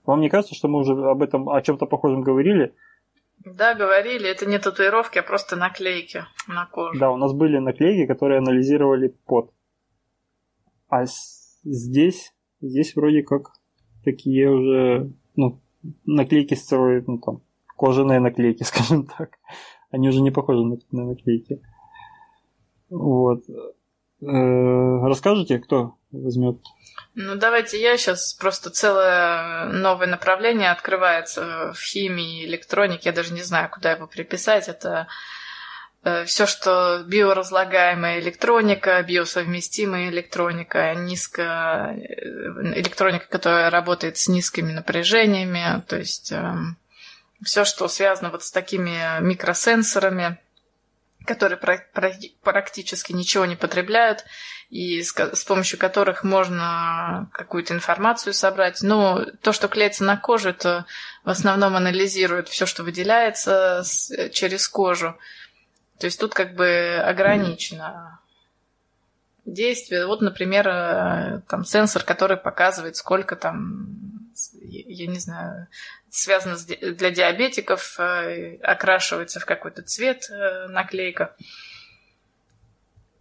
Вам не кажется, что мы уже об этом, о чем-то похожем говорили? Да, говорили. Это не татуировки, а просто наклейки на кожу. Да, у нас были наклейки, которые анализировали пот. А здесь Здесь вроде как такие уже, ну, наклейки строят, ну там, кожаные наклейки, <laughs> скажем так. Они уже не похожи на, на наклейки. Вот. Э, расскажете, кто возьмет? Ну, давайте я сейчас просто целое новое направление открывается в химии, электронике. Я даже не знаю, куда его приписать. Это все, что биоразлагаемая электроника, биосовместимая электроника, низко... Э, электроника, которая работает с низкими напряжениями, то есть эм, все, что связано вот с такими микросенсорами, которые практически ничего не потребляют, и с помощью которых можно какую-то информацию собрать. Но то, что клеится на коже, это в основном анализирует все, что выделяется через кожу. То есть тут как бы ограничено действие. Вот, например, э, там сенсор, который показывает, сколько там, я не знаю, связано с, для диабетиков, э, окрашивается в какой-то цвет э, наклейка.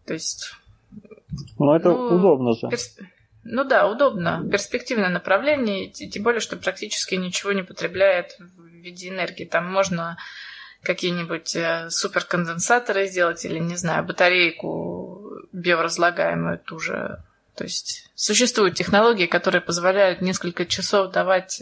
То есть... Ну, это ну, удобно же. Перс... Ну да, удобно. Перспективное направление, тем более, что практически ничего не потребляет в виде энергии. Там можно какие-нибудь э, суперконденсаторы сделать или, не знаю, батарейку биоразлагаемую ту же. То есть существуют технологии, которые позволяют несколько часов давать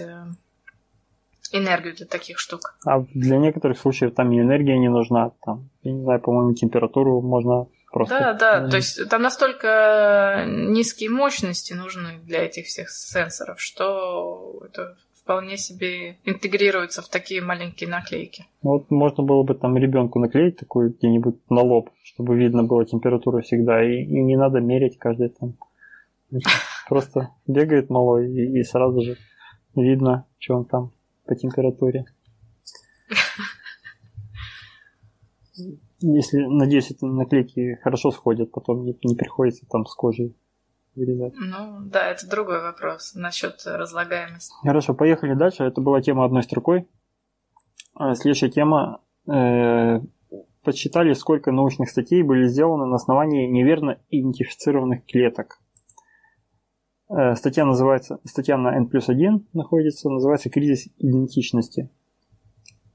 энергию для таких штук. А для некоторых случаев там и энергия не нужна. Там, я не знаю, по-моему, температуру можно просто... Да, да, то есть там настолько низкие мощности нужны для этих всех сенсоров, что это вполне себе интегрируется в такие маленькие наклейки. Вот можно было бы там ребенку наклеить такую где-нибудь на лоб, чтобы видно было температуру всегда, и, и не надо мерить каждый там. Просто бегает малой, и, и сразу же видно, что он там по температуре. Если, надеюсь, эти наклейки хорошо сходят, потом не, не приходится там с кожей вырезать. Ну, да, это другой вопрос насчет разлагаемости. Хорошо, поехали дальше. Это была тема одной строкой. А следующая тема. Э, подсчитали, сколько научных статей были сделаны на основании неверно идентифицированных клеток. Э, статья называется, статья на N плюс 1 находится, называется «Кризис идентичности».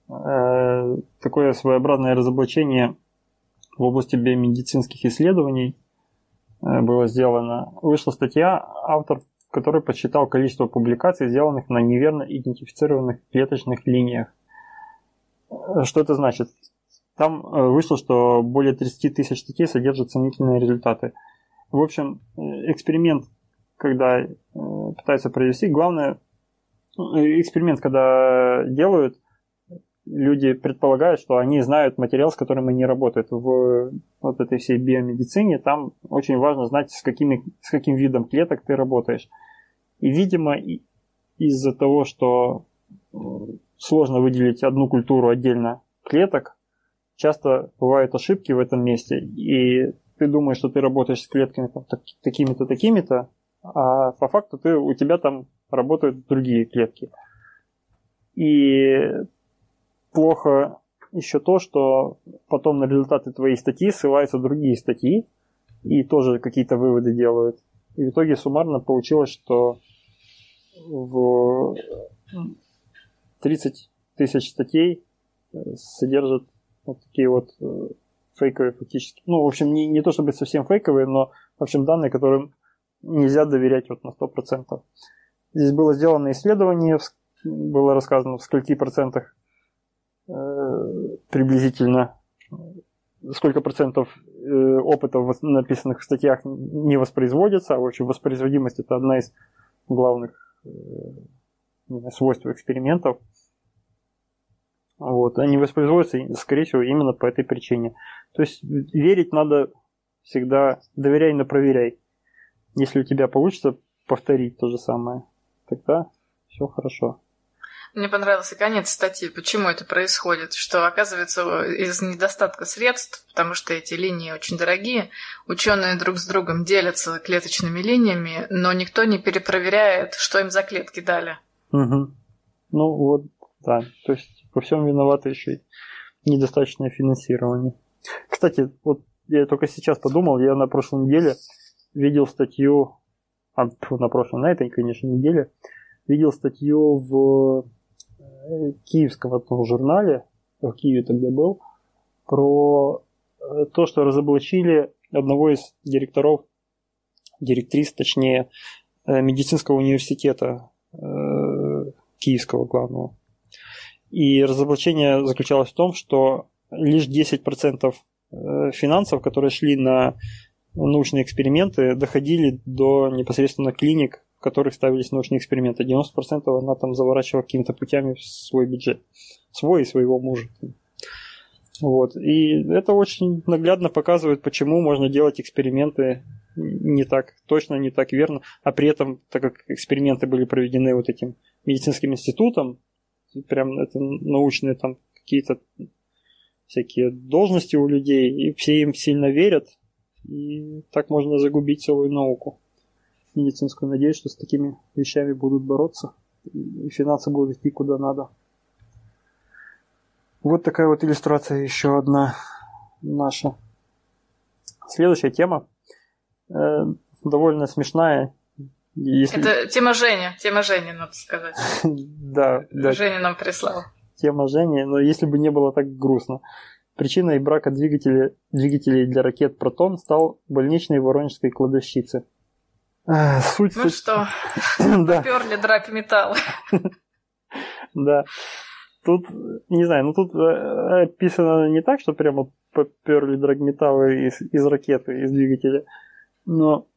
Э, такое своеобразное разоблачение в области биомедицинских исследований было сделано. Вышла статья, автор который подсчитал количество публикаций, сделанных на неверно идентифицированных клеточных линиях. Что это значит? Там вышло, что более 30 тысяч статей содержат сомнительные результаты. В общем, эксперимент когда э, пытаются провести. Главное, э, эксперимент, когда делают, люди предполагают, что они знают материал, с которым они работают. В вот этой всей биомедицине там очень важно знать, с, какими, с каким видом клеток ты работаешь. И, видимо, из-за того, что э, сложно выделить одну культуру отдельно клеток, часто бывают ошибки в этом месте, и ты думаешь, что ты работаешь с клетками там, такими-то, такими-то, а по факту ты, у тебя там работают другие клетки. И плохо еще то, что потом на результаты твоей статьи ссылаются другие статьи и тоже какие-то выводы делают. И в итоге суммарно получилось, что в 30 тысяч статей э, содержат вот такие вот э, фейковые фактически. Ну, в общем, не, не то чтобы совсем фейковые, но, в общем, данные, которым нельзя доверять вот на 100%. Здесь было сделано исследование, было рассказано, в скольки процентах приблизительно, сколько процентов э, опыта, написанных в статьях, не воспроизводится, а в общем воспроизводимость это одна из главных э, свойств экспериментов. Вот. Они воспроизводятся, скорее всего, именно по этой причине. То есть верить надо всегда, доверяй, но проверяй. Если у тебя получится повторить то же самое, тогда все хорошо. Мне понравился конец статьи, почему это происходит, что оказывается из недостатка средств, потому что эти линии очень дорогие, ученые друг с другом делятся клеточными линиями, но никто не перепроверяет, что им за клетки дали. Угу. Ну вот, да, то есть во всем виновато еще и недостаточное финансирование. Кстати, вот я только сейчас подумал, я на прошлой неделе видел статью, а, на прошлой, на этой, конечно, неделе, видел статью в киевском одном журнале, в Киеве тогда был, про э, то, что разоблачили одного из директоров директрис, точнее, э, медицинского университета э, Киевского главного. И разоблачение заключалось в том, что лишь 10% э, финансов, которые шли на научные эксперименты, доходили до непосредственно клиник, которых ставились научные эксперименты. 90% она там заворачивала какими-то путями в свой бюджет. Свой и своего мужа. Вот. И это очень наглядно показывает, почему можно делать эксперименты не так точно, не так верно, а при этом, так как эксперименты были проведены вот этим медицинским институтом, прям это научные там какие-то всякие должности у людей, и все им сильно верят, и так можно загубить целую науку медицинскую. Надеюсь, что с такими вещами будут бороться, и финансы будут идти куда надо. Вот такая вот иллюстрация еще одна наша. Следующая тема э, довольно смешная. Если... Это тема Женя, тема Жени, надо сказать. <laughs> да, да. Женя нам прислал. Тема Жени, но если бы не было так грустно. Причиной брака двигателей, двигателей для ракет «Протон» стал больничной воронежской кладовщицы. Суть, ну суть... что, <laughs> да. перли драк металла. <laughs> да. Тут, не знаю, ну тут э, описано не так, что прямо поперли драгметаллы из, из ракеты, из двигателя, но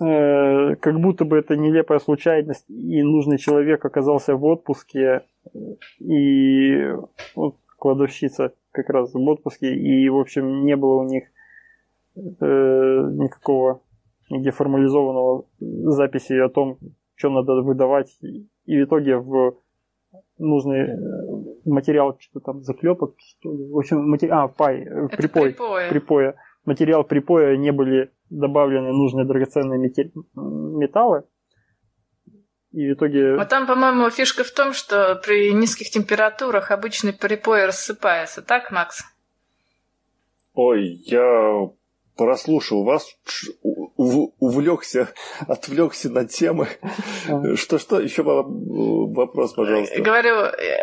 э, как будто бы это нелепая случайность, и нужный человек оказался в отпуске, и вот, кладовщица как раз в отпуске, и, в общем, не было у них э, никакого нигде формализованного записи о том, что надо выдавать, и в итоге в нужный э, материал, что там, заклепок, что ли. В общем, материал, а, пай, в э, припой, припоя. припоя. Материал припоя не были добавлены нужные драгоценные металлы. И в итоге... Вот там, по-моему, фишка в том, что при низких температурах обычный припой рассыпается, так, Макс? Ой, я прослушал вас, увлекся, отвлекся на темы. Что-что? Еще вопрос, пожалуйста. Говорю,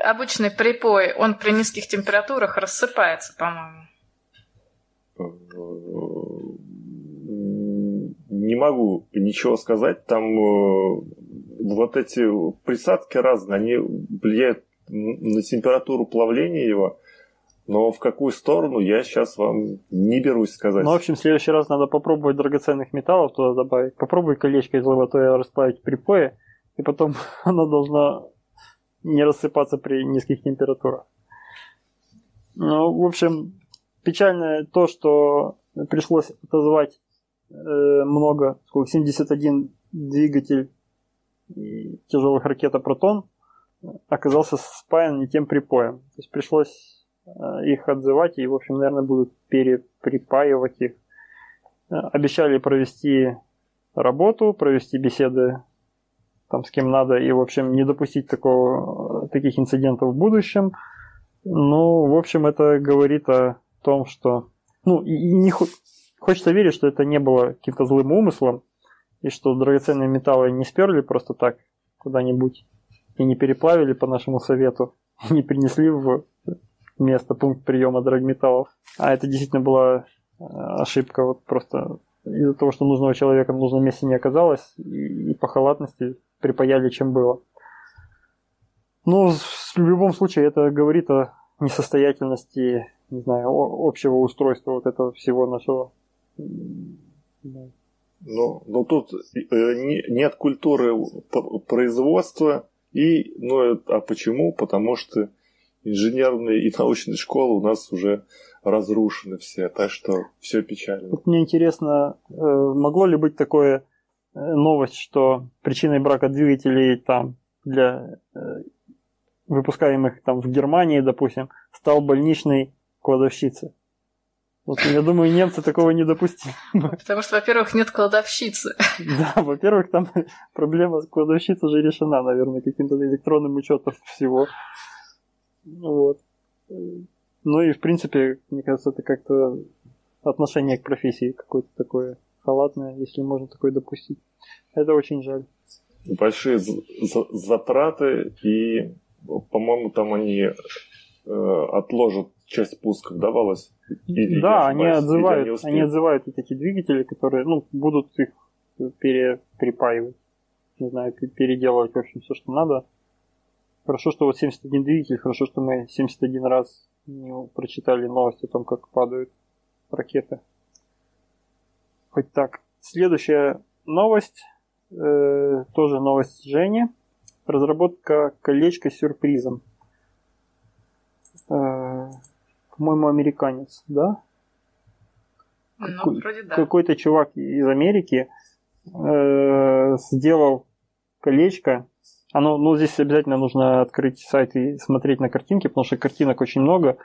обычный припой, он при низких температурах рассыпается, по-моему. Не могу ничего сказать. Там э, вот эти присадки разные, они влияют на температуру плавления его. Но в какую сторону я сейчас вам не берусь сказать. Ну, в общем, в следующий раз надо попробовать драгоценных металлов туда добавить. Попробуй колечко из золотое расплавить при пое, и потом <laughs> оно должно не рассыпаться при низких температурах. Ну, в общем, печально то, что пришлось отозвать э, много, сколько, 71 двигатель тяжелых ракет «Протон» оказался спаян не тем припоем. То есть пришлось их отзывать и, в общем, наверное, будут переприпаивать их. Э, обещали провести работу, провести беседы там с кем надо и, в общем, не допустить такого, таких инцидентов в будущем. Ну, в общем, это говорит о том, что... Ну, и не хочется верить, что это не было каким-то злым умыслом, и что драгоценные металлы не сперли просто так куда-нибудь и не переплавили по нашему совету, <laughs> не принесли в место, пункт приема драгметаллов. А это действительно была э, ошибка, вот просто из-за того, что нужного человека в нужном месте не оказалось, и, по халатности припаяли, чем было. Ну, в любом случае, это говорит о несостоятельности, не знаю, общего устройства вот этого всего нашего. Ну, ну тут э, нет культуры производства, и, ну, а почему? Потому что инженерные и научные школы у нас уже разрушены все, так что все печально. Вот мне интересно, э, могло ли быть такое э, новость, что причиной брака двигателей там для э, выпускаемых там в Германии, допустим, стал больничный кладовщица. Вот, я думаю, немцы такого не допустили. <laughs> Потому что, во-первых, нет кладовщицы. <laughs> Да, во-первых, там <laughs> проблема с кладовщицей уже решена, наверное, каким-то электронным учетом всего. Вот. Ну и, в принципе, мне кажется, это как-то отношение к профессии какое-то такое халатное, если можно такое допустить. Это очень жаль. Большие затраты, и, по-моему, там они э, отложат часть пусков давалось. Или да, они отзывают, успеют? они отзывают вот эти двигатели, которые, ну, будут их пере, припаивать, не знаю, пе- переделывать, в общем, все, что надо. Хорошо, что вот 71 двигатель, хорошо, что мы 71 раз не прочитали новость о том, как падают ракеты. Хоть так. Следующая новость, э, тоже новость Жени. Разработка колечка с сюрпризом. Э, по-моему, американец, да? Ну, Какой- вроде да. Какой-то чувак из Америки э, сделал колечко. Оно, ну, здесь обязательно нужно открыть сайт и смотреть на картинки, потому что картинок очень много.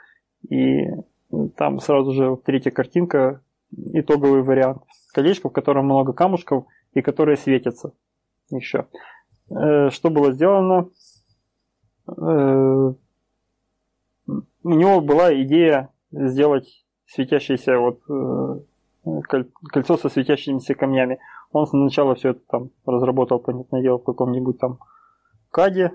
И там сразу же третья картинка, итоговый вариант. Колечко, в котором много камушков и которые светятся еще. Э, что было сделано? Э, у него была идея сделать светящееся вот э, коль- кольцо со светящимися камнями. Он сначала все это там разработал, понятное дело, в каком-нибудь там каде,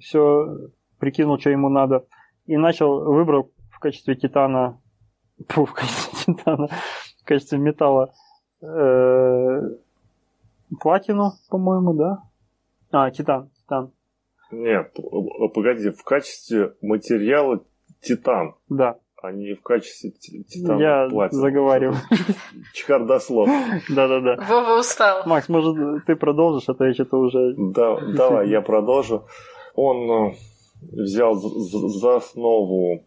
все прикинул, что ему надо, и начал, выбрал в качестве титана, <laughs> фу, в качестве титана, в качестве металла э, платину, по-моему, да? А, титан, титан, Нет, погоди, в качестве материала титан, да, а не в качестве ти- титана я платина. заговариваю. <laughs> Чехардослов. Да-да-да. Вова устал. Макс, может, ты продолжишь, а то я что-то уже... Да, давай, я продолжу. Он э, взял за, основу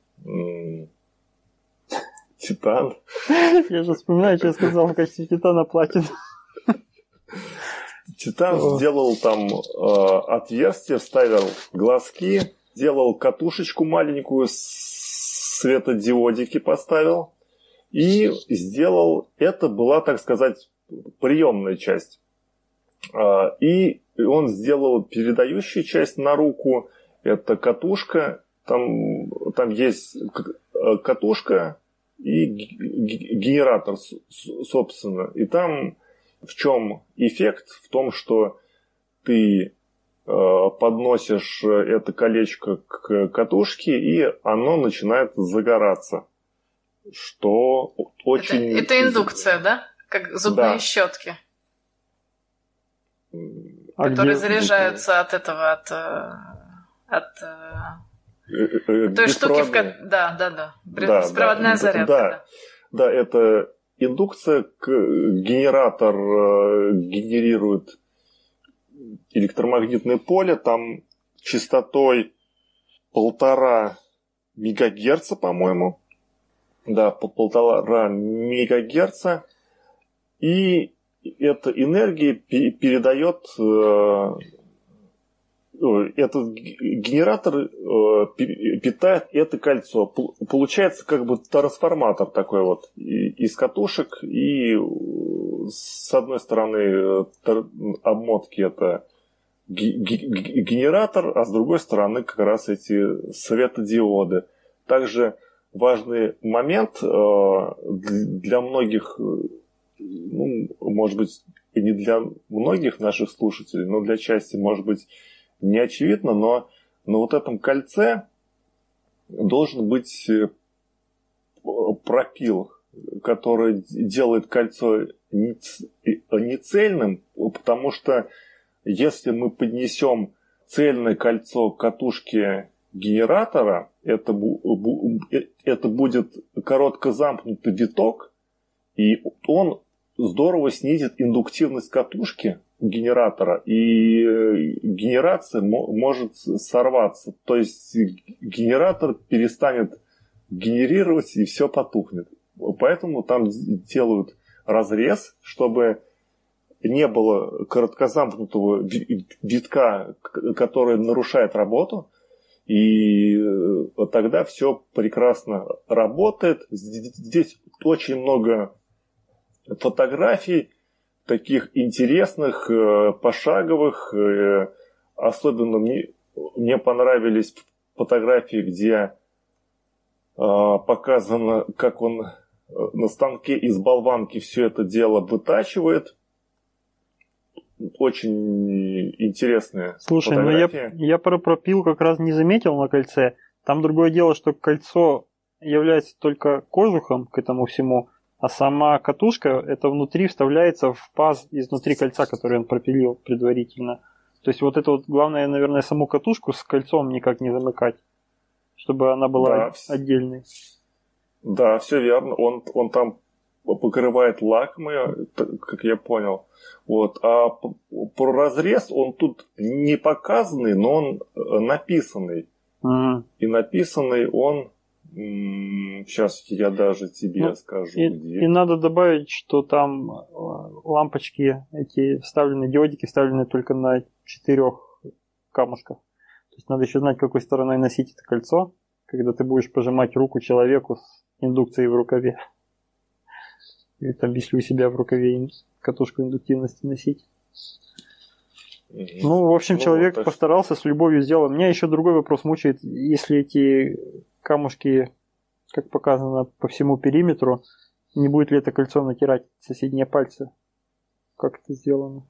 титан, <laughs> Я же вспоминаю, что я сказал в качестве титана платин. Титан сделал там э, отверстие, вставил глазки, делал катушечку маленькую, с- светодиодики поставил. И сделал, это была, так сказать, приемная часть. А, И он сделал передающую часть на руку, это катушка, там, там есть э, катушка и генератор, собственно. И там в чем эффект? В том, что ты подносишь э, это колечко к катушке, и оно начинает загораться. Что Это, очень... это индукция, да? Как зубные Да. щетки, А которые где- заряжаются от этого, от, э, от э, э, э, той штуки, в Да, да, да. Беспроводная да, зарядка. да. да. Да, это индукция, генератор э, генерирует электромагнитное поле, там частотой полтора мегагерца, по-моему. Да, по полтора мегагерца. И эта энергия пе- передает э, этот г- генератор э, пи- питает это кольцо. Пол- Получается как бы трансформатор такой вот из катушек. И э, с одной стороны э, обмотки это ге- ге- ге- генератор, а с другой стороны как раз эти светодиоды. Также важный момент для многих, ну, может быть, не для многих наших слушателей, но для части, может быть, не очевидно, но на вот этом кольце должен быть э, пропил, который делает кольцо и- не цельным, потому что если мы поднесем цельное кольцо к катушке генератора, это, э, это будет коротко замкнутый виток, и он здорово снизит индуктивность катушки генератора, и э, генерация мо- может сорваться. То есть генератор перестанет генерировать, и все потухнет. Поэтому там делают разрез, чтобы не было короткозамкнутого ви- витка, который нарушает работу, и э, тогда все прекрасно работает. Здесь очень много фотографий, таких интересных, э, пошаговых. э, Особенно мне, мне понравились фотографии, где э, показано, как он на станке из болванки все это дело вытачивает. Очень интересные Слушай, ну я, фотографии. я про пропил как раз не заметил на кольце. Там другое дело, что кольцо является только кожухом к этому всему, а сама катушка, это внутри вставляется в паз изнутри кольца, который он пропилил предварительно. То есть вот это вот главное, наверное, саму катушку с кольцом никак не замыкать, чтобы она была да. отдельной. Да, все верно. Он, он там покрывает лакмы, как я понял. Вот. А про разрез он тут не показанный, но он э, написанный. Ага. И написанный он Сейчас я даже тебе ну, скажу, и, где. И надо добавить, что там э, лампочки, эти вставлены, диодики вставлены только на четырех камушках. То есть надо еще знать, какой стороной носить это кольцо, когда ты будешь пожимать руку человеку с индукцией в рукаве. <laughs> Или там, если у себя в рукаве катушку индуктивности носить. Ну, в общем, ну, человек вот постарался, с любовью сделал. Меня еще другой вопрос мучает, если эти камушки, как показано по всему периметру, не будет ли это кольцо натирать соседние пальцы? Как это сделано?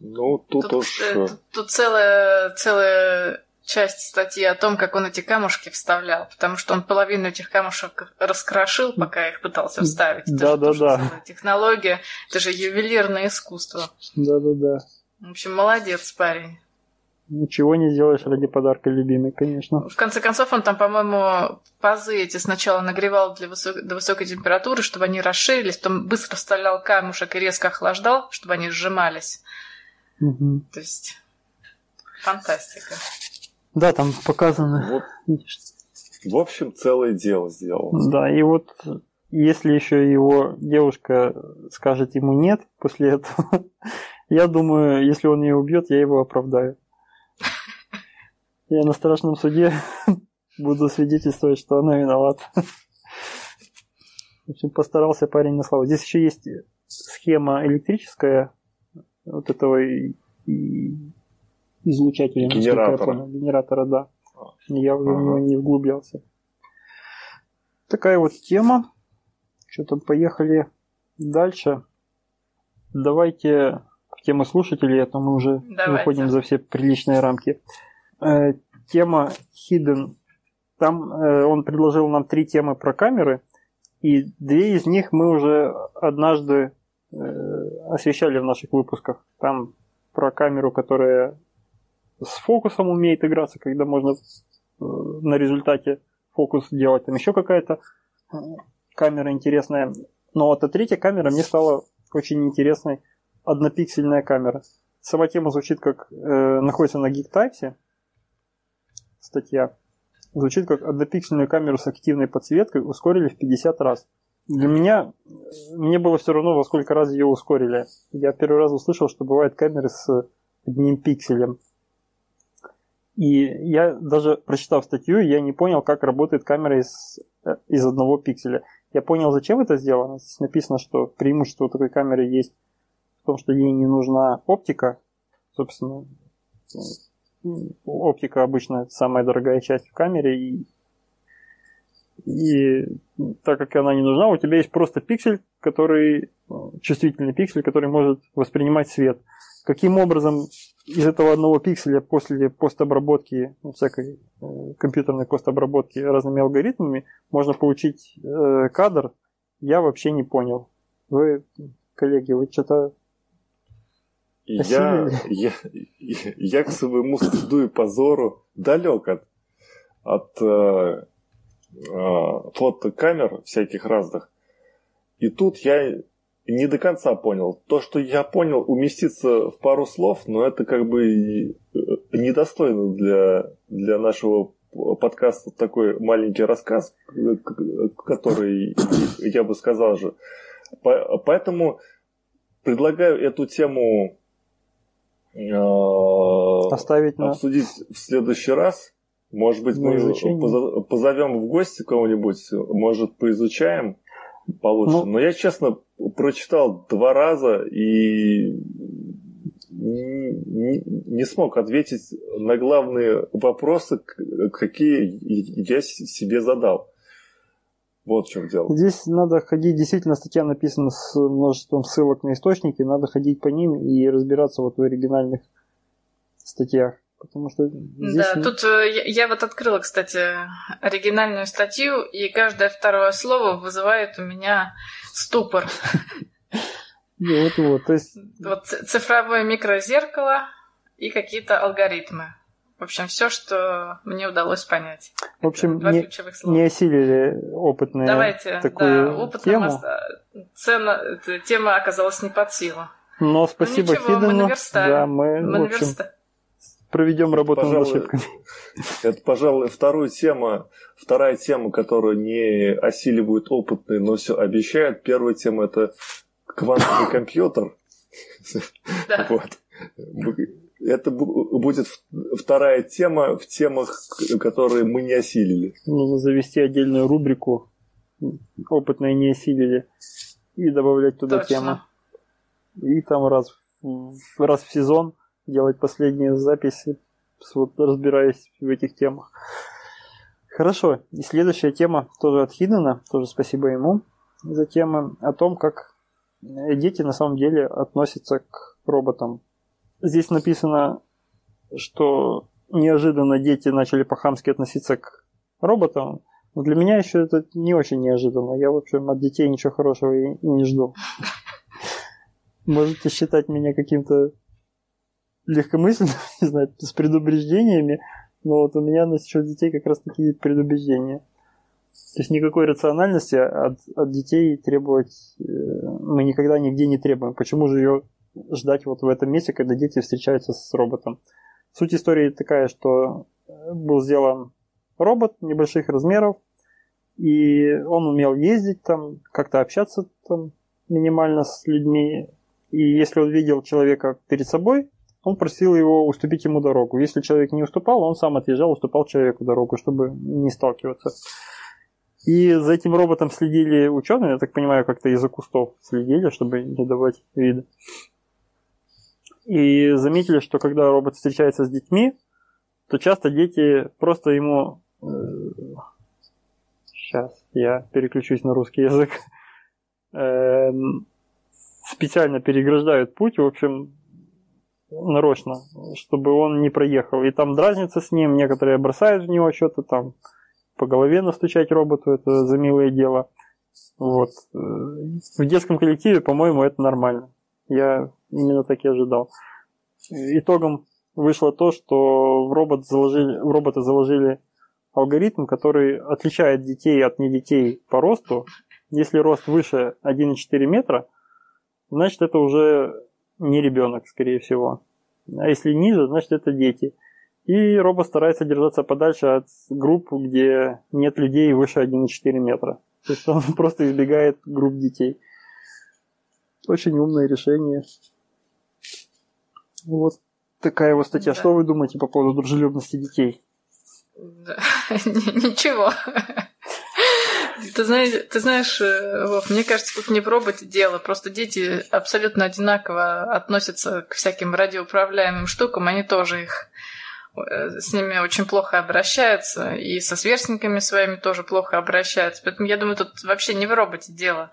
Ну, тут, тут уж... Э, тут, тут целая, целая часть статьи о том, как он эти камушки вставлял, потому что он половину этих камушек раскрошил, пока их пытался вставить. Да, да, да. Технология, это же ювелирное искусство. Да, да, да. В общем, молодец парень. Ничего не сделаешь ради подарка любимой, конечно. В конце концов, он там, по-моему, пазы эти сначала нагревал для высок... до высокой температуры, чтобы они расширились, потом быстро вставлял камушек и резко охлаждал, чтобы они сжимались. Угу. То есть, фантастика. Да, там показано. Вот. В общем, целое дело сделал. Да, и вот если еще его девушка скажет ему нет после этого, <laughs> я думаю, если он ее убьет, я его оправдаю. Я на страшном суде <laughs> буду свидетельствовать, что она виновата. В общем, постарался парень на славу. Здесь еще есть схема электрическая вот этого излучателя, генератора. я понял. Генератора, да. Я уже ага. в него не вглублялся. Такая вот тема. Что-то поехали дальше. Давайте в тему слушателей, а то мы уже Давайте. выходим за все приличные рамки. Э, тема Hidden. Там э, он предложил нам три темы про камеры, и две из них мы уже однажды э, освещали в наших выпусках. Там про камеру, которая с фокусом умеет играться, когда можно на результате фокус делать. Там еще какая-то камера интересная. Но вот эта третья камера мне стала очень интересной. Однопиксельная камера. Сама тема звучит как э, находится на GeekTypes статья. Звучит как однопиксельную камеру с активной подсветкой ускорили в 50 раз. Для меня, мне было все равно, во сколько раз ее ускорили. Я первый раз услышал, что бывают камеры с одним пикселем. И я даже прочитав статью, я не понял, как работает камера из, из одного пикселя. Я понял, зачем это сделано. Здесь написано, что преимущество такой камеры есть в том, что ей не нужна оптика. Собственно, оптика обычно самая дорогая часть в камере, и, и так как она не нужна, у тебя есть просто пиксель, который чувствительный пиксель, который может воспринимать свет. Каким образом из этого одного пикселя после постобработки, ну, всякой э, компьютерной постобработки разными алгоритмами можно получить э, кадр, я вообще не понял. Вы, коллеги, вы что-то я, я, я к своему стыду и позору далек от, от э, э, фотокамер всяких разных. И тут я не до конца понял. То, что я понял, уместится в пару слов, но это как бы э, недостойно для, для нашего подкаста такой маленький рассказ, который я бы сказал же. Поэтому предлагаю эту тему Оставить на... обсудить в следующий раз. Может быть, мы изучение. позовем в гости кого-нибудь, может, поизучаем получше. Ну... Но я, честно, прочитал два раза и не, не смог ответить на главные вопросы, какие я себе задал. Вот в чем дело. Здесь надо ходить, действительно, статья написана с множеством ссылок на источники, надо ходить по ним и разбираться вот в оригинальных статьях. Потому что здесь... Да, тут э, я, я вот открыла, кстати, оригинальную статью, и каждое второе слово вызывает у меня ступор. <laughs> Вот, вот, то есть... Вот цифровое микрозеркало и какие-то алгоритмы. В общем, все, что мне удалось понять. В общем, не, не осилили опытные Давайте, такую да, опытным тему. Оста... Цена, тема оказалась не под силу. Но спасибо ну, ничего, Хидену. Мы Да, мы, мы в общем, проведем работу пожалуй, над ошибками. Это, пожалуй, вторая тема, вторая тема, которую не осиливают опытные, но все обещают. Первая тема это квантовый компьютер. Вот. Это будет вторая тема в темах, которые мы не осилили. Нужно завести отдельную рубрику «Опытные не осилили» и добавлять туда Точно. темы. И там раз, раз в сезон делать последние записи, вот разбираясь в этих темах. Хорошо, и следующая тема тоже от Хидена, тоже спасибо ему за тему о том, как дети на самом деле относятся к роботам. Здесь написано, что неожиданно дети начали по-хамски относиться к роботам. Но для меня еще это не очень неожиданно. Я, в общем, от детей ничего хорошего и не жду. <laughs> Можете считать меня каким-то легкомысленным, <laughs> не знаю, с предубеждениями, но вот у меня насчет детей как раз такие предубеждения. То есть никакой рациональности от, от детей требовать э, мы никогда нигде не требуем. Почему же ее ждать вот в этом месте, когда дети встречаются с роботом? Суть истории такая, что был сделан робот небольших размеров, и он умел ездить там, как-то общаться там минимально с людьми. И если он видел человека перед собой, он просил его уступить ему дорогу. Если человек не уступал, он сам отъезжал, уступал человеку дорогу, чтобы не сталкиваться. И за этим роботом следили ученые, я так понимаю, как-то из-за кустов следили, чтобы не давать вида. И заметили, что когда робот встречается с детьми, то часто дети просто ему... Сейчас э, я переключусь на русский язык. Э, специально переграждают путь, в общем, нарочно, чтобы он не проехал. И там дразнится с ним, некоторые бросают в него что-то там, по голове настучать роботу, это за милое дело. Вот. В детском коллективе, по-моему, это нормально. Я именно так и ожидал. Итогом вышло то, что в, робот заложили, в робота заложили алгоритм, который отличает детей от не детей по росту. Если рост выше 1,4 метра, значит это уже не ребенок, скорее всего. А если ниже, значит это дети. И робот старается держаться подальше от групп, где нет людей выше 1,4 метра. То есть он <laughs> просто избегает групп детей. Очень умное решение. Вот такая его статья. Да. Что вы думаете по поводу дружелюбности детей? Да. <laughs> Ничего. Ты знаешь, ты знаешь, э, Вов, мне кажется, тут не в роботе дело. Просто дети абсолютно одинаково относятся к всяким радиоуправляемым штукам. Они тоже их э, с ними очень плохо обращаются, и со сверстниками своими тоже плохо обращаются. Поэтому я думаю, тут вообще не в роботе дело.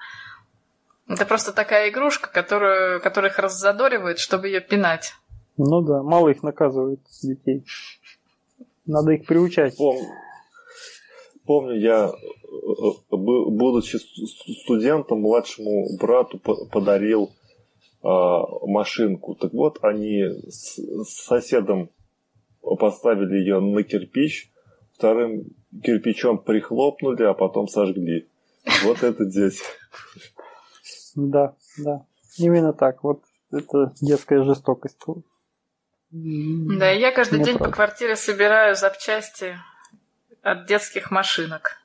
Это просто такая игрушка, которую, которая их раззадоривает, чтобы ее пинать. Ну да, мало их наказывают детей. Надо их приучать. Помню, помню я, э, будучи студентом, младшему брату подарил а, машинку. Так вот, они с соседом поставили ее на кирпич, вторым кирпичом прихлопнули, а потом сожгли. Вот это дети. Да, да. Именно так. Вот это детская жестокость. Да, я каждый Мне день правда. по квартире собираю запчасти от детских машинок.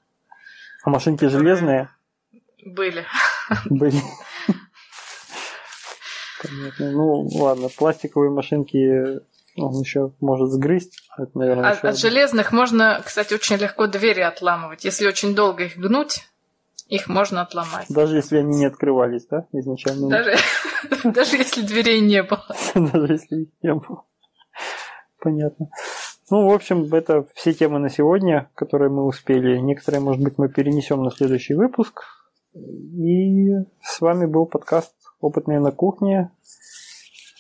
А машинки железные? Были. Были. Понятно. Ну, ладно, пластиковые машинки он еще может сгрызть. Это, наверное, от, от железных можно, кстати, очень легко двери отламывать. Если очень долго их гнуть, их можно отломать. Даже если они не открывались, да, изначально? Даже, <laughs> даже если дверей не было. <laughs> Даже если их не было. Понятно. Ну, в общем, это все темы на сегодня, которые мы успели. Некоторые, может быть, мы перенесем на следующий выпуск. И с вами был подкаст «Опытные на кухне».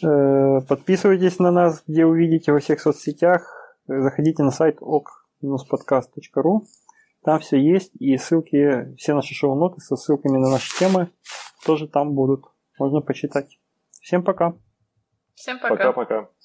Э, подписывайтесь на нас, где увидите во всех соцсетях. Заходите на сайт ok-podcast.ru. Там все есть, и ссылки, все наши шоу-ноты со ссылками на наши темы тоже там будут. Можно почитать. Всем пока. Всем пока. Пока-пока.